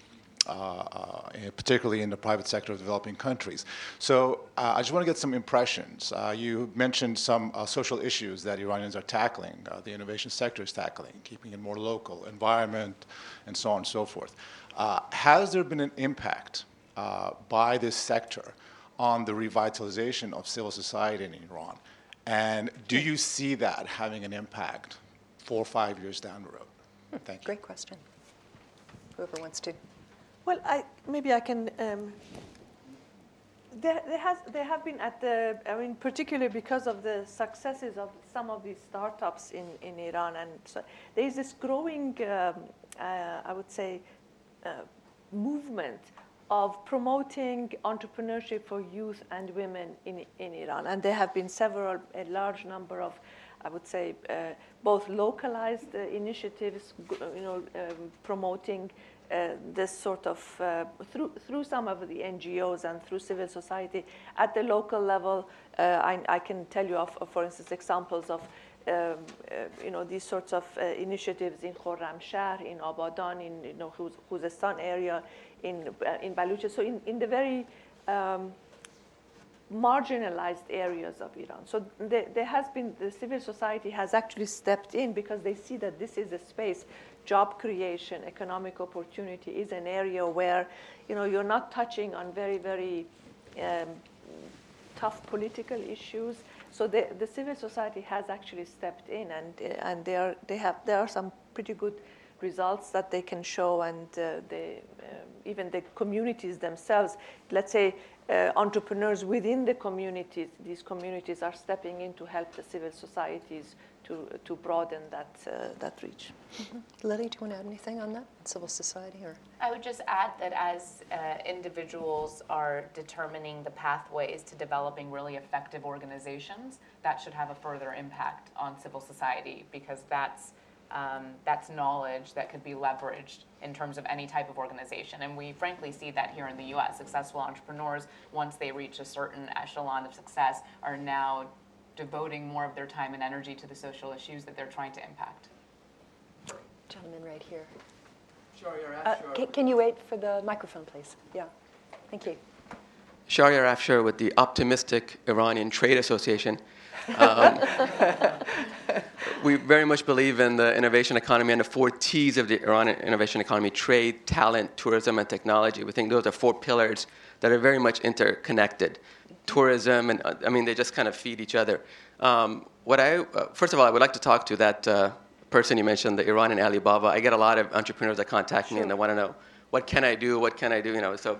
Uh, uh, particularly in the private sector of developing countries. So uh, I just want to get some impressions. Uh, you mentioned some uh, social issues that Iranians are tackling, uh, the innovation sector is tackling, keeping it more local, environment, and so on and so forth. Uh, has there been an impact uh, by this sector on the revitalization of civil society in Iran? And do you see that having an impact four or five years down the road? Thank you. Great question. Whoever wants to. Well, I, maybe I can. Um, there, there, has, there have been at the, I mean, particularly because of the successes of some of these startups in, in Iran, and so there is this growing, um, uh, I would say, uh, movement of promoting entrepreneurship for youth and women in, in Iran. And there have been several, a large number of, I would say, uh, both localized uh, initiatives, you know, um, promoting this sort of uh, through through some of the NGOs and through civil society at the local level. Uh, I, I can tell you of, of, for instance, examples of. Um, uh, you know these sorts of uh, initiatives in Khorramshahr, in Abadan, in you know Khuz- Khuzestan area, in uh, in Baluchistan. So in, in the very um, marginalized areas of Iran. So there has been, the civil society has actually stepped in because they see that this is a space, job creation, economic opportunity is an area where, you know, you're not touching on very, very um, tough political issues. So the, the civil society has actually stepped in, and uh, and they are they have there are some pretty good results that they can show, and uh, um, even the communities themselves. Let's say uh, entrepreneurs within the communities, these communities are stepping in to help the civil societies to to broaden that uh, that reach. Lily, do you want to add anything on that? Civil society or? I would just add that as uh, individuals are determining the pathways to developing really effective organizations, that should have a further impact on civil society because that's um, that's knowledge that could be leveraged in terms of any type of organization. And we frankly see that here in the US. Successful entrepreneurs, once they reach a certain echelon of success, are now devoting more of their time and energy to the social issues that they're trying to impact. Gentleman right here. Shahryar Uh, Afshar. can, can you wait for the microphone, please? Yeah. Thank you. Shahryar Afshar with the Optimistic Iranian Trade Association. Um, we very much believe in the innovation economy and the four T's of the Iranian innovation economy trade, talent, tourism, and technology. We think those are four pillars that are very much interconnected. Tourism, and uh, I mean, they just kind of feed each other. Um, what I, uh, first of all, I would like to talk to that uh, person you mentioned, the Iranian Alibaba. I get a lot of entrepreneurs that contact me and they want to know, what can I do? What can I do? You know, so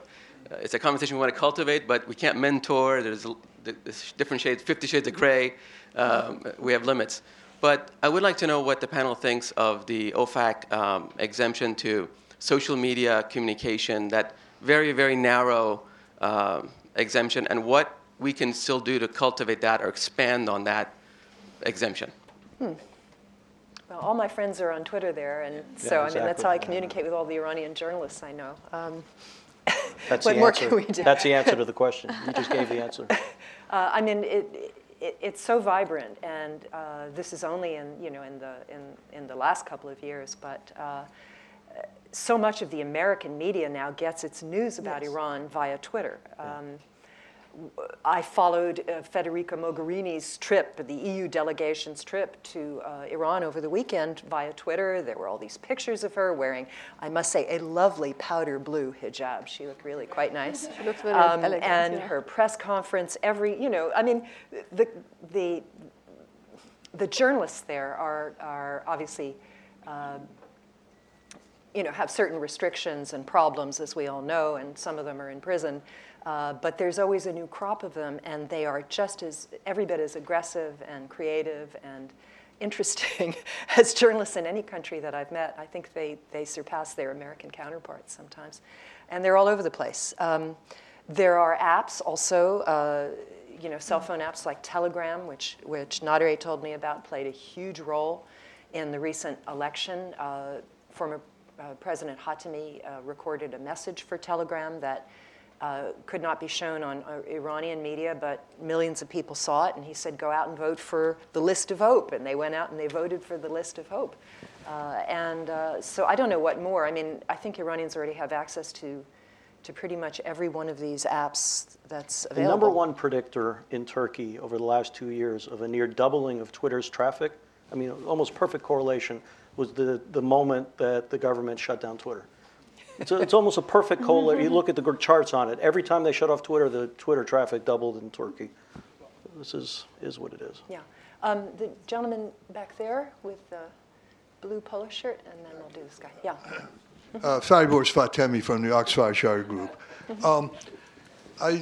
uh, it's a conversation we want to cultivate, but we can't mentor. There's, there's different shades, 50 shades of gray. Um, we have limits. But I would like to know what the panel thinks of the OFAC um, exemption to social media communication, that very, very narrow um, exemption, and what we can still do to cultivate that or expand on that exemption. Well, all my friends are on Twitter there, and so I mean that's how I communicate with all the Iranian journalists I know. Um, That's What the more answer. can we do? That's the answer to the question. You just gave the answer. Uh, I mean, it, it, it's so vibrant, and uh, this is only in you know in the in, in the last couple of years, but. Uh, so much of the American media now gets its news about Yes. Iran via Twitter. Um, I followed uh, Federica Mogherini's trip, the EU delegation's trip to uh, Iran over the weekend via Twitter. There were all these pictures of her wearing, I must say, a lovely powder blue hijab. She looked really quite nice. She looked very Um, elegant, and yeah. her press conference, every, you know, I mean, the, the, the journalists there are, are obviously um, you know, have certain restrictions and problems, as we all know, and some of them are in prison. Uh, but there's always a new crop of them, and they are just as, every bit as aggressive and creative and interesting as journalists in any country that I've met. I think they, they surpass their American counterparts sometimes. And they're all over the place. Um, there are apps also, uh, you know, cell phone apps like Telegram, which, which Nadereh told me about, played a huge role in the recent election. Uh, former uh, President Khatami uh, recorded a message for Telegram that uh, could not be shown on uh, Iranian media, but millions of people saw it, and he said, go out and vote for the list of hope. And they went out and they voted for the list of hope. Uh, and uh, so I don't know what more. I mean, I think Iranians already have access to, to pretty much every one of these apps that's available. The number one predictor in Turkey over the last two years of a near doubling of Twitter's traffic, I mean, almost perfect correlation, was the, the moment that the government shut down Twitter. It's, a, it's almost a perfect correlation. You look at the charts on it. Every time they shut off Twitter, the Twitter traffic doubled in Turkey. This is, is what it is. Yeah. Um, the gentleman back there with the blue polo shirt, and then we'll do this guy. Yeah. Uh, Fariborz Fatemi from the Oxfordshire Group. Um, I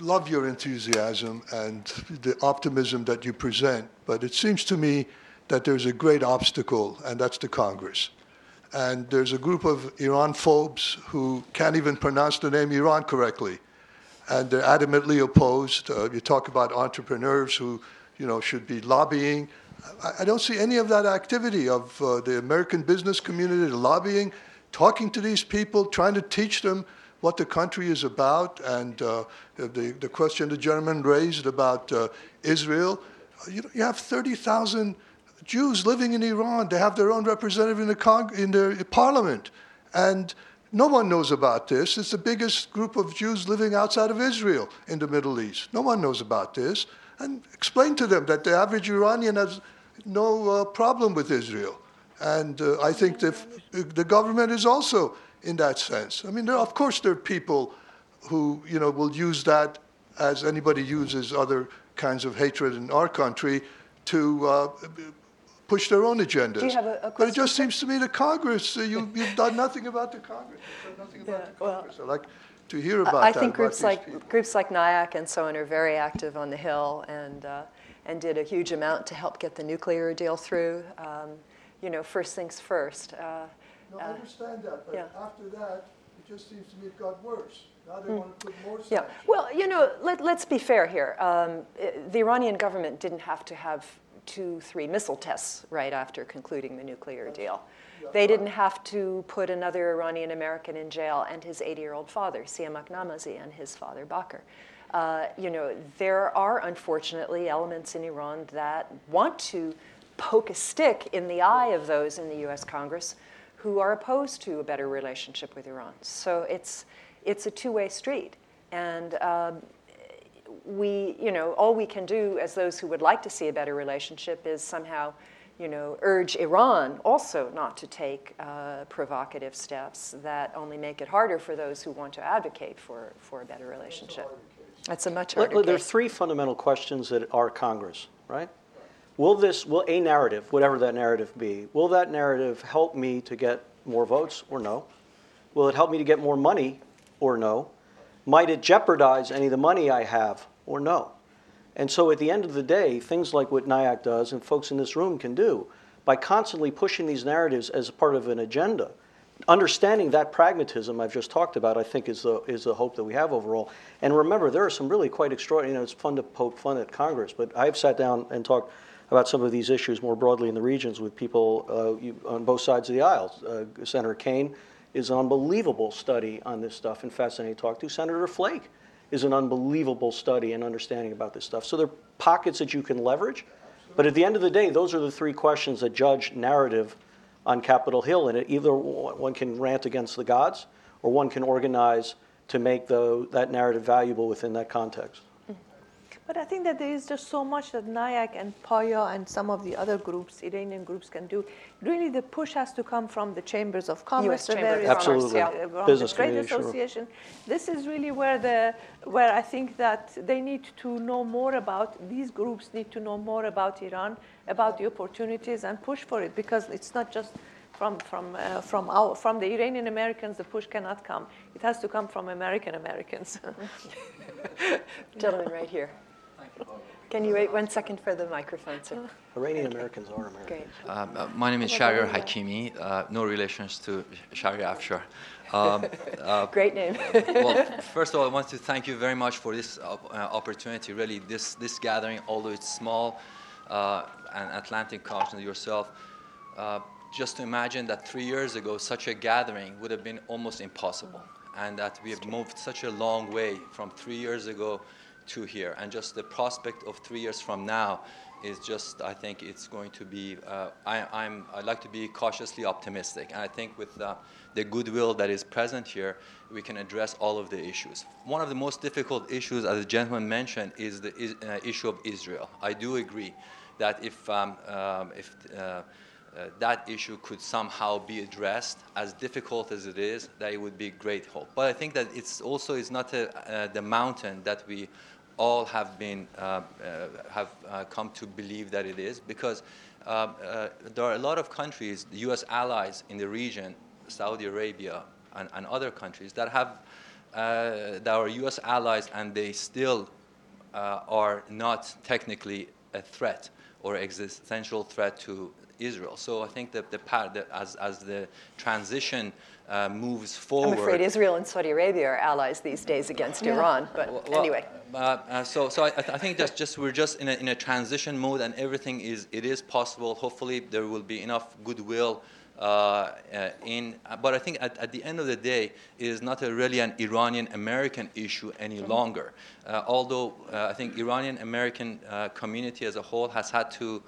love your enthusiasm and the optimism that you present, but it seems to me that there's a great obstacle, and that's the Congress. And there's a group of Iran phobes who can't even pronounce the name Iran correctly, and they're adamantly opposed. Uh, you talk about entrepreneurs who, you know, should be lobbying. I, I don't see any of that activity of uh, the American business community lobbying, talking to these people, trying to teach them what the country is about, and uh, the, the question the gentleman raised about uh, Israel. You, you have 30,000 Jews living in Iran. They have their own representative in the, Cong- in the parliament. And no one knows about this. It's the biggest group of Jews living outside of Israel in the Middle East. No one knows about this. And explain to them that the average Iranian has no uh, problem with Israel. And uh, I think the, the government is also in that sense. I mean, there, of course, there are people who you know will use that as anybody uses other kinds of hatred in our country to uh, push their own agendas. Have a- a but it just seems to me the Congress, uh, you, you've done nothing about the Congress. Nothing about the Congress. I'd like to hear about I that. think groups like people. groups like NIAC and so on are very active on the Hill and uh, and did a huge amount to help get the nuclear deal through. Um, you know, first things first. Uh, No, I understand that, but yeah. after that, it just seems to me it got worse. Now they want to put more yeah. Well, you know, let, let's be fair here. Um, i- the Iranian government didn't have to have two, three missile tests right after concluding the nuclear deal. They didn't have to put another Iranian American in jail and his 80 year old father, Siamak Namazi, and his father, Baquer. Uh, you know, there are unfortunately elements in Iran that want to poke a stick in the eye of those in the US Congress who are opposed to a better relationship with Iran. So it's, it's a two way street. And um, we, you know, all we can do as those who would like to see a better relationship is somehow, you know, urge Iran also not to take uh, provocative steps that only make it harder for those who want to advocate for, for a better relationship. That's a much harder look, there are three fundamental questions that are Congress, right? Will this, will a narrative, whatever that narrative be, will that narrative help me to get more votes or no? Will it help me to get more money or no? Might it jeopardize any of the money I have or no? And so at the end of the day, things like what NIAC does and folks in this room can do, by constantly pushing these narratives as part of an agenda, understanding that pragmatism I've just talked about, I think is the, is the hope that we have overall. And remember, there are some really quite extraordinary, you know, it's fun to poke fun at Congress, but I've sat down and talked about some of these issues more broadly in the regions with people uh, you, on both sides of the aisle. Uh, Senator Kaine is an unbelievable study on this stuff and fascinating to talk to. Senator Flake is an unbelievable study and understanding about this stuff. So there are pockets that you can leverage, but at the end of the day, those are the three questions that judge narrative on Capitol Hill, and it, either one can rant against the gods, or one can organize to make the, that narrative valuable within that context. But I think that there is just so much that NIAC and PAAIA and some of the other groups, Iranian groups, can do. Really, the push has to come from the chambers of commerce, the various Absolutely. Commerce, from Business the trade community, sure. association. This is really where the where I think that they need to know more about. These groups need to know more about Iran, about the opportunities, and push for it because it's not just. From, from, uh, from, our, from the Iranian Americans, the push cannot come. It has to come from American Americans. Gentlemen, right here. Can you wait one second for the microphone, sir? Iranian Americans are Americans. Um, uh, my name is Shahriar Hakimi. Uh, no relations to Shahriar Afshar. Um, uh, Great name. well, first of all, I want to thank you very much for this uh, opportunity. Really, this this gathering, although it's small, uh, and Atlantic continent yourself, uh, just to imagine that three years ago such a gathering would have been almost impossible. and that we have moved such a long way from three years ago to here. And just the prospect of three years from now is just, I think it's going to be, uh, I, I'm, I like to be cautiously optimistic. And I think with uh, the goodwill that is present here, we can address all of the issues. One of the most difficult issues, as the gentleman mentioned, is the is, uh, issue of Israel. I do agree that if, um, um, if uh, that issue could somehow be addressed, as difficult as it is, that it would be great hope. But I think that it's also is not a, uh, the mountain that we all have been uh, uh, have uh, come to believe that it is, because uh, there are a lot of countries, the U.S. allies in the region, Saudi Arabia and, and other countries that have that are U.S. allies, and they still are not technically a threat or existential threat to Israel. So I think that the, that as, as the transition uh, moves forward. I'm afraid Israel and Saudi Arabia are allies these days against yeah. Iran, but well, anyway. Uh, uh, so, so I, I think that's just we're just in a, in a transition mode, and everything is it is possible. Hopefully, there will be enough goodwill uh, uh, in, but I think at, at, the end of the day, it is not a really an Iranian-American issue any mm-hmm. longer. Uh, although uh, I think Iranian-American uh, community as a whole has had to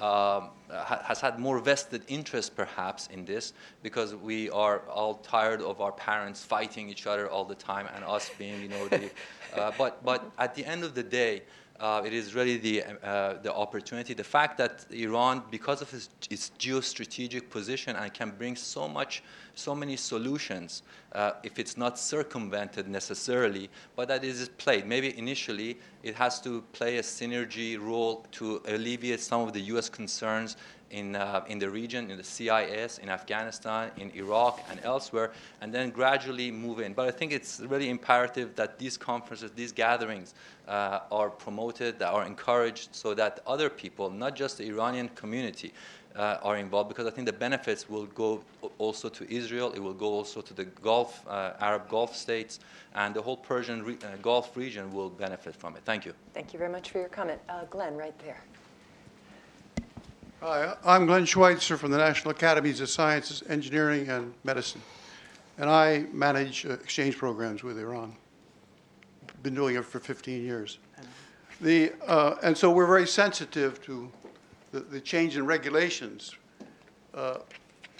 um, has had more vested interest perhaps in this because we are all tired of our parents fighting each other all the time and us being, you know, the, uh, but, but at the end of the day, uh, it is really the, uh, the opportunity, the fact that Iran, because of its, its geostrategic position and can bring so much, so many solutions, uh, if it's not circumvented necessarily, but that is played. Maybe initially it has to play a synergy role to alleviate some of the U.S. concerns in, uh, in the region, in the CIS, in Afghanistan, in Iraq, and elsewhere, and then gradually move in. But I think it's really imperative that these conferences, these gatherings, uh, are promoted, that are encouraged, so that other people, not just the Iranian community, uh, are involved because I think the benefits will go also to Israel, it will go also to the Gulf, uh, Arab Gulf states, and the whole Persian re- uh, Gulf region will benefit from it. Thank you. Thank you very much for your comment. Uh, Glenn, right there. Hi, I'm Glenn Schweitzer from the National Academies of Sciences, Engineering, and Medicine. And I manage uh, exchange programs with Iran. Been doing it for 15 years. The, uh, and so we're very sensitive to the, the change in regulations. Uh,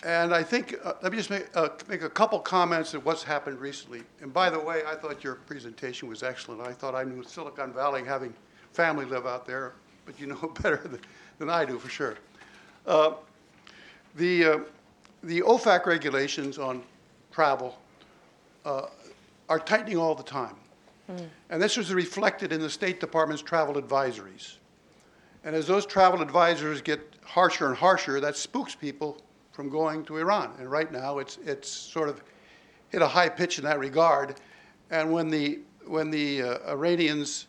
and I think, uh, let me just make, uh, make a couple comments of what's happened recently. And by the way, I thought your presentation was excellent. I thought I knew Silicon Valley having family live out there, but you know better than, than I do for sure. Uh, the, uh, the OFAC regulations on travel uh, are tightening all the time. Mm. And this is reflected in the State Department's travel advisories. And as those travel advisories get harsher and harsher, that spooks people from going to Iran. And right now, it's, it's sort of hit a high pitch in that regard. And when the, when the uh, Iranians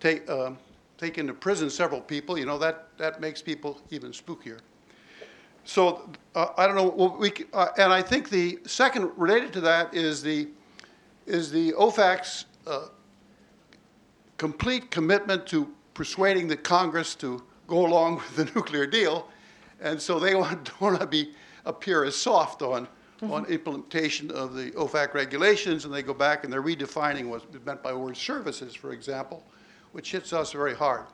take, uh, take into prison several people, you know, that, that makes people even spookier. So uh, I don't know. Well, we, uh, and I think the second related to that is the is the OFAC's uh, complete commitment to persuading the Congress to go along with the nuclear deal, and so they want, don't want to be appear as soft on mm-hmm. on implementation of the OFAC regulations, and they go back and they're redefining what's meant by word services, for example, which hits us very hard.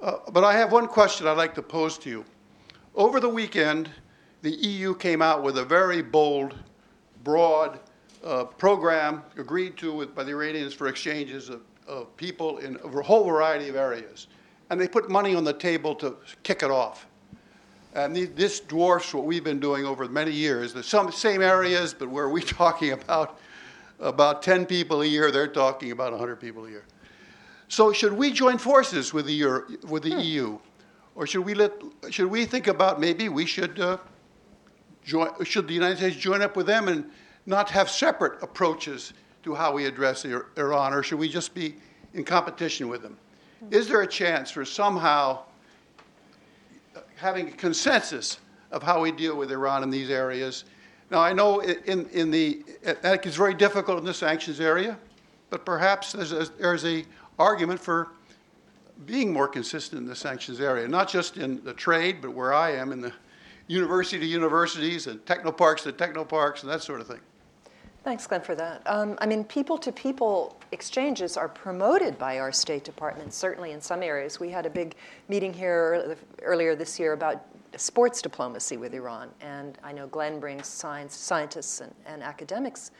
Uh, but I have one question I'd like to pose to you. Over the weekend, the EU came out with a very bold, broad uh, program agreed to with, by the Iranians for exchanges of, of people in a whole variety of areas. And they put money on the table to kick it off. And the, this dwarfs what we've been doing over many years. The some, same areas, but where we're talking about about 10 people a year, they're talking about 100 people a year. So should we join forces with the, Euro, with the hmm. EU? Or should we let, should we think about maybe we should uh, join, should the United States join up with them and not have separate approaches to how we address Iran, or should we just be in competition with them? Is there a chance for somehow having a consensus of how we deal with Iran in these areas? Now, I know in, in the, is very difficult in the sanctions area, but perhaps there's a, there's a argument for being more consistent in the sanctions area, not just in the trade, but where I am in the university to universities and technoparks to technoparks and that sort of thing. Thanks, Glenn, for that. Um, I mean, people to people exchanges are promoted by our State Department, certainly in some areas. We had a big meeting here earlier this year about sports diplomacy with Iran, and I know Glenn brings science, scientists and, and academics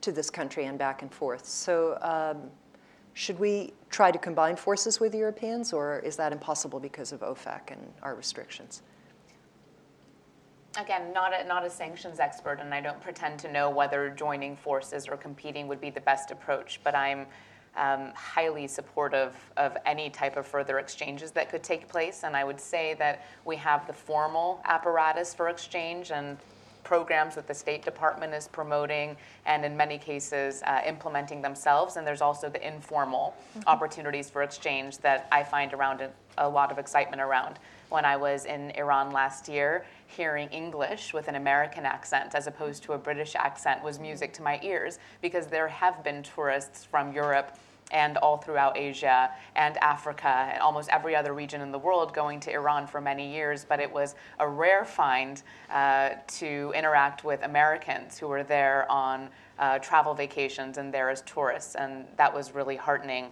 to this country and back and forth. So, um, should we try to combine forces with Europeans, or is that impossible because of OFAC and our restrictions? Again, not a, not a sanctions expert, and I don't pretend to know whether joining forces or competing would be the best approach, but I'm um, highly supportive of any type of further exchanges that could take place. And I would say that we have the formal apparatus for exchange and programs that the State Department is promoting and in many cases uh, implementing themselves. And there's also the informal mm-hmm. opportunities for exchange that I find around a lot of excitement around. When I was in Iran last year, hearing English with an American accent as opposed to a British accent was music to my ears because there have been tourists from Europe and all throughout Asia and Africa and almost every other region in the world going to Iran for many years. But it was a rare find uh, to interact with Americans who were there on uh, travel vacations and there as tourists. And that was really heartening.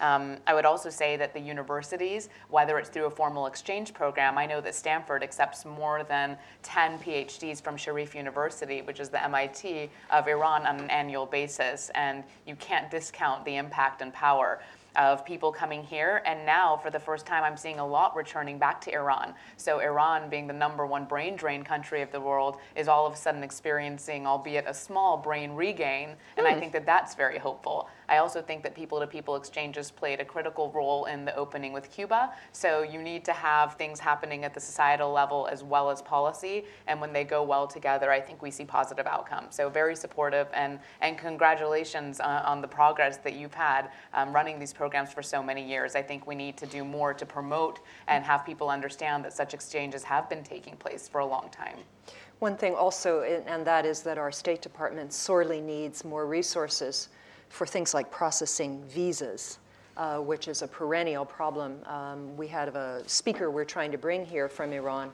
Um, I would also say that the universities, whether it's through a formal exchange program, I know that Stanford accepts more than 10 PhDs from Sharif University, which is the MIT of Iran, on an annual basis. And you can't discount the impact and power of people coming here. And now, for the first time, I'm seeing a lot returning back to Iran. So, Iran, being the number one brain drain country of the world, is all of a sudden experiencing, albeit a small brain regain. And I hmm. think that that's very hopeful. I also think that people to people exchanges played a critical role in the opening with Cuba. So, you need to have things happening at the societal level as well as policy. And when they go well together, I think we see positive outcomes. So, very supportive and, and congratulations uh, on the progress that you've had um, running these programs for so many years. I think we need to do more to promote and have people understand that such exchanges have been taking place for a long time. One thing also, and that is that our State Department sorely needs more resources for things like processing visas. Uh, which is a perennial problem. Um, we had a speaker we're trying to bring here from Iran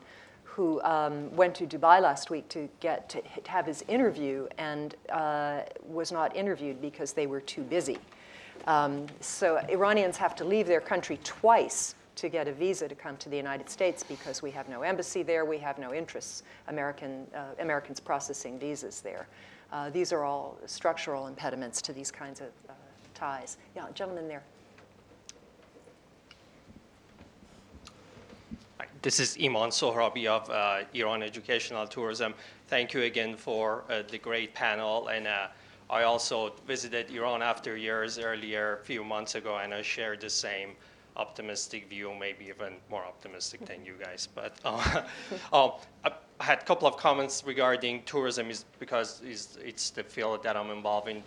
who um, went to Dubai last week to get to have his interview and uh, was not interviewed because they were too busy. Um, so Iranians have to leave their country twice to get a visa to come to the United States because we have no embassy there, we have no interests, American, uh, Americans processing visas there. Uh, these are all structural impediments to these kinds of uh, ties. Yeah, there. This is Iman Sohrabi of uh, Iran Educational Tourism. Thank you again for uh, the great panel and uh, I also visited Iran after years earlier, a few months ago, and I shared the same optimistic view, maybe even more optimistic than you guys. But uh, uh, I had a couple of comments regarding tourism is because it's, it's the field that I'm involved in.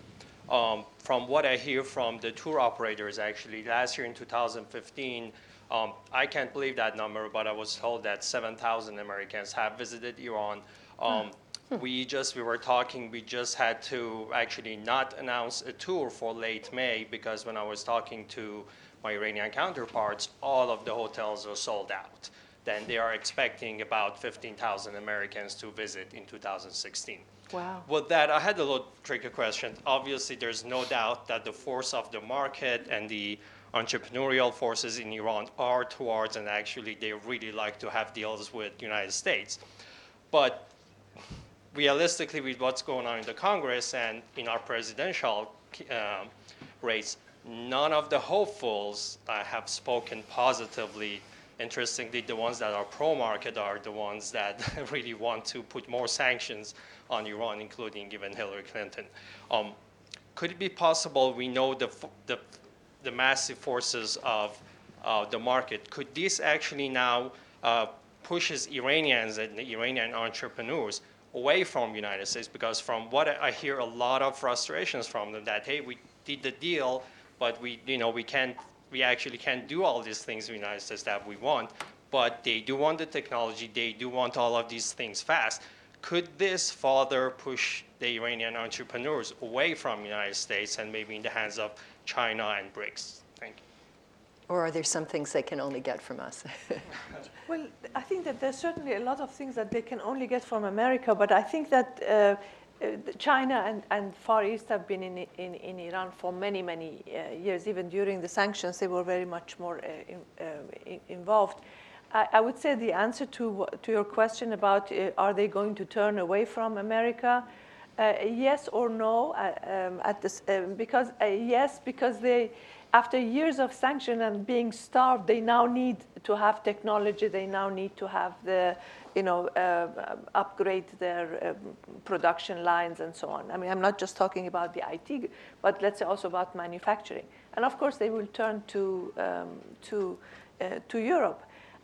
Um, from what I hear from the tour operators, actually, last year in 2015, um, I can't believe that number, but I was told that 7,000 Americans have visited Iran. Um, we just we were talking we just had to actually not announce a tour for late may because when i was talking to my iranian counterparts all of the hotels are sold out then they are expecting about 15000 americans to visit in 2016 Wow. With that, I had a little tricky question. Obviously, there's no doubt that the force of the market and the entrepreneurial forces in Iran are towards, and actually, they really like to have deals with the United States. But realistically, with what's going on in the Congress and in our presidential um, race, none of the hopefuls uh, have spoken positively. Interestingly, the ones that are pro market are the ones that really want to put more sanctions on Iran, including even Hillary Clinton. Um, could it be possible we know the, the, the massive forces of uh, the market? Could this actually now uh, pushes Iranians and the Iranian entrepreneurs away from the United States because from what I hear a lot of frustrations from them that hey we did the deal but we you know we can't we actually can't do all these things in the United States that we want but they do want the technology they do want all of these things fast. Could this further push the Iranian entrepreneurs away from the United States and maybe in the hands of China and BRICS? Thank you. Or are there some things they can only get from us? well, I think that there's certainly a lot of things that they can only get from America, but I think that uh, China and, and Far East have been in, in, in Iran for many, many uh, years. Even during the sanctions, they were very much more uh, in, uh, involved. I, I, would say the answer to, to your question about uh, are they going to turn away from America, uh, yes or no, um, at this, because yes, because they, after years of sanction and being starved, they now need to have technology. They now need to have the you know, uh, upgrade their um, production lines and so on. I mean, I'm not just talking about the IT, but let's say also about manufacturing. And of course, they will turn to, um, to, uh, to Europe.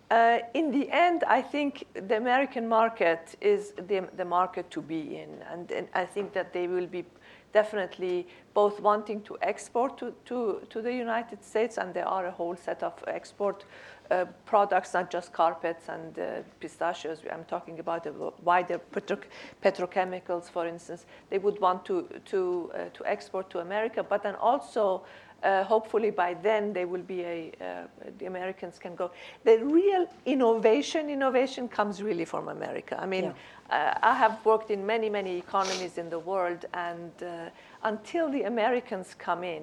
Uh, in the end, I think the American market is the, the market to be in. And, and I think that they will be definitely both wanting to export to, to, to the United States, and there are a whole set of export uh, products, not just carpets and uh, pistachios. I'm talking about a wider petro petrochemicals, for instance. They would want to, to, uh, to export to America, but then also uh, hopefully by then there will be a, uh, the Americans can go. The real innovation, innovation comes really from America. I mean, yeah. uh, I have worked in many, many economies in the world, and until the Americans come in,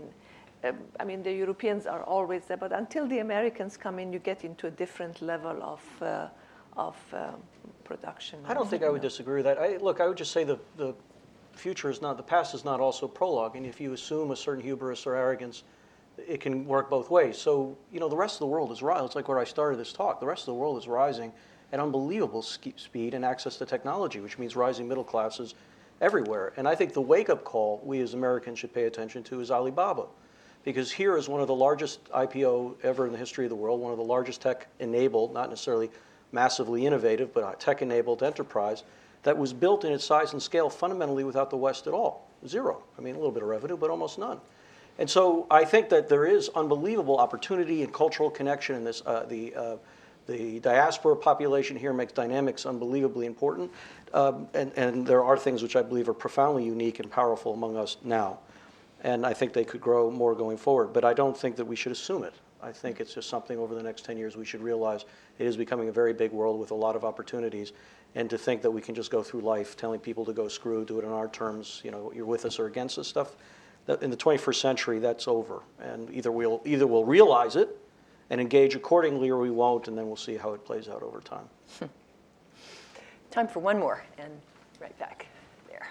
um, I mean, the Europeans are always there, but until the Americans come in, you get into a different level of, uh, of um, production. I don't think I would disagree with that. I, look, I would just say the, the future is not, the past is not also prologue. And if you assume a certain hubris or arrogance, it can work both ways. So, you know, the rest of the world is rising. It's like where I started this talk. The rest of the world is rising at unbelievable speed and access to technology, which means rising middle classes everywhere. And I think the wake up call we as Americans should pay attention to is Alibaba because here is one of the largest IPO ever in the history of the world, one of the largest tech-enabled, not necessarily massively innovative, but uh, tech-enabled enterprise that was built in its size and scale fundamentally without the West at all. Zero. I mean, a little bit of revenue, but almost none. And so I think that there is unbelievable opportunity and cultural connection in this. Uh, the, uh, the diaspora population here makes dynamics unbelievably important. Um, and, and there are things which I believe are profoundly unique and powerful among us now and I think they could grow more going forward. But I don't think that we should assume it. I think it's just something over the next 10 years we should realize it is becoming a very big world with a lot of opportunities. And to think that we can just go through life telling people to go screw, do it on our terms, you know, you're with us or against us stuff. In the 21st century, that's over. And either we'll, either we'll realize it and engage accordingly or we won't, and then we'll see how it plays out over time. Time for one more, and right back. There.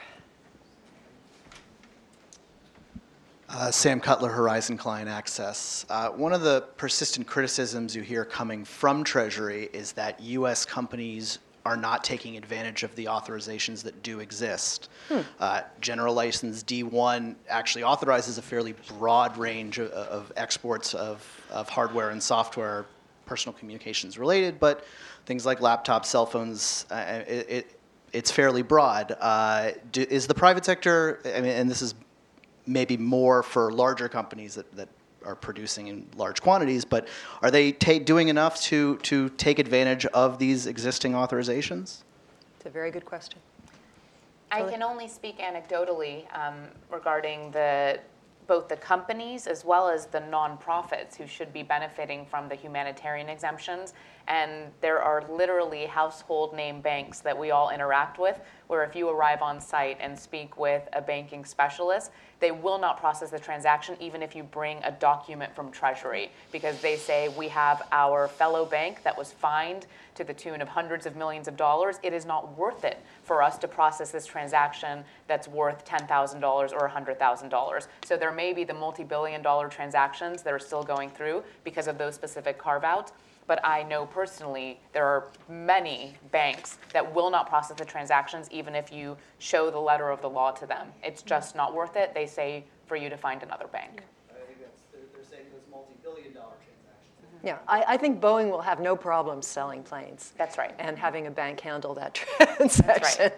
Uh, Sam Cutler, Horizon Client Access. Uh, one of the persistent criticisms you hear coming from Treasury is that U.S. companies are not taking advantage of the authorizations that do exist. Hmm. Uh, General License D1 actually authorizes a fairly broad range of, of exports of, of hardware and software, personal communications related, but things like laptops, cell phones, uh, it, it, it's fairly broad. Uh, do, is the private sector, I mean, and this is maybe more for larger companies that, that are producing in large quantities, but are they doing enough to, to take advantage of these existing authorizations? It's a very good question. I can only speak anecdotally um, regarding the both the companies as well as the nonprofits who should be benefiting from the humanitarian exemptions. And there are literally household name banks that we all interact with, where if you arrive on site and speak with a banking specialist, they will not process the transaction even if you bring a document from Treasury because they say we have our fellow bank that was fined to the tune of hundreds of millions of dollars. It is not worth it for us to process this transaction that's worth $10,000 or $100,000. So there may be the multi billion dollar transactions that are still going through because of those specific carve outs but I know personally there are many banks that will not process the transactions even if you show the letter of the law to them. It's just not worth it. They say for you to find another bank. I think that's, they're, they're saying those multi-billion dollar transactions. Yeah, I, I, think Boeing will have no problem selling planes. That's right. And having a bank handle that transaction. That's right.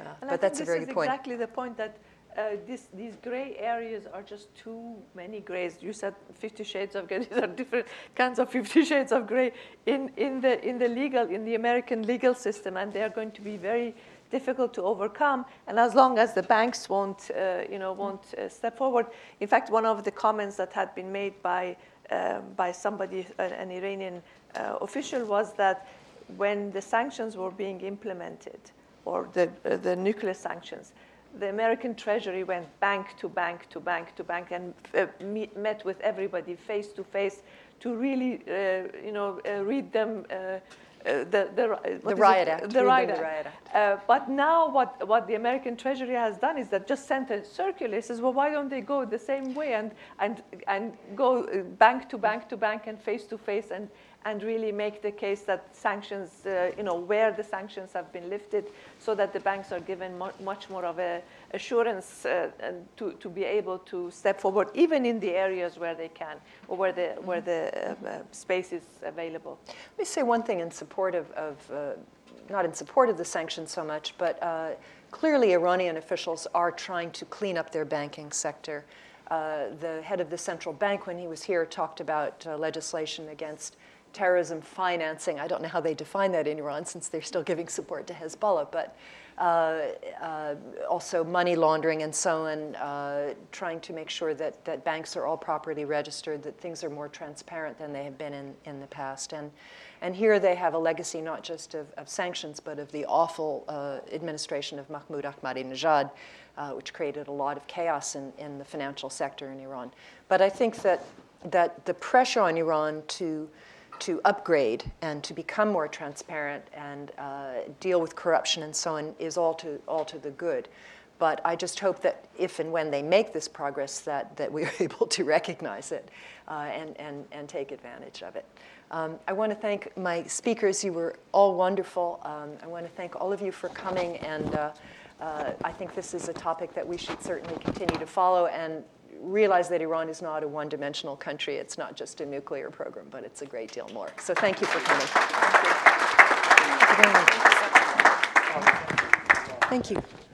Uh, but that's a very good point. exactly the point that uh, this, these gray areas are just too many grays. You said 50 shades of gray. These are different kinds of 50 shades of gray in, in, the, in the legal, in the American legal system, and they are going to be very difficult to overcome. And as long as the banks won't, uh, you know, won't uh, step forward. In fact, one of the comments that had been made by, um, by somebody, an Iranian uh, official, was that when the sanctions were being implemented, or the, uh, the nuclear sanctions, the American Treasury went bank to bank to bank to bank and uh, meet, met with everybody face to face to really, uh, you know, uh, read them. Uh, uh, the, the, is Riot? Act. The Riot the Act. Riot Uh, but now what, what the American Treasury has done is that just sent a circular, says, well, why don't they go the same way and, and, and go bank to bank to bank and face to face and, and really make the case that sanctions, uh, you know, where the sanctions have been lifted so that the banks are given mu- much more of a assurance uh, and to, to be able to step forward, even in the areas where they can or where the, where the uh, uh, space is available. Let me say one thing in support of, of uh, not in support of the sanctions so much, but uh, clearly Iranian officials are trying to clean up their banking sector. Uh, the head of the central bank, when he was here, talked about uh, legislation against terrorism financing. I don't know how they define that in Iran since they're still giving support to Hezbollah, but uh, uh, also money laundering and so on, uh, trying to make sure that, that banks are all properly registered, that things are more transparent than they have been in, in the past. And, and here they have a legacy not just of, of sanctions, but of the awful uh, administration of Mahmoud Ahmadinejad, uh, which created a lot of chaos in, in the financial sector in Iran. But I think that, that the pressure on Iran to to upgrade and to become more transparent and uh, deal with corruption and so on is all to, all to the good. But I just hope that if and when they make this progress, that, that we are able to recognize it uh, and, and, and take advantage of it. Um, I want to thank my speakers. You were all wonderful. Um, I want to thank all of you for coming. And uh, uh, I think this is a topic that we should certainly continue to follow. And realize that Iran is not a one dimensional country. It's not just a nuclear program, but it's a great deal more. So thank you for coming. Thank you. Thank you.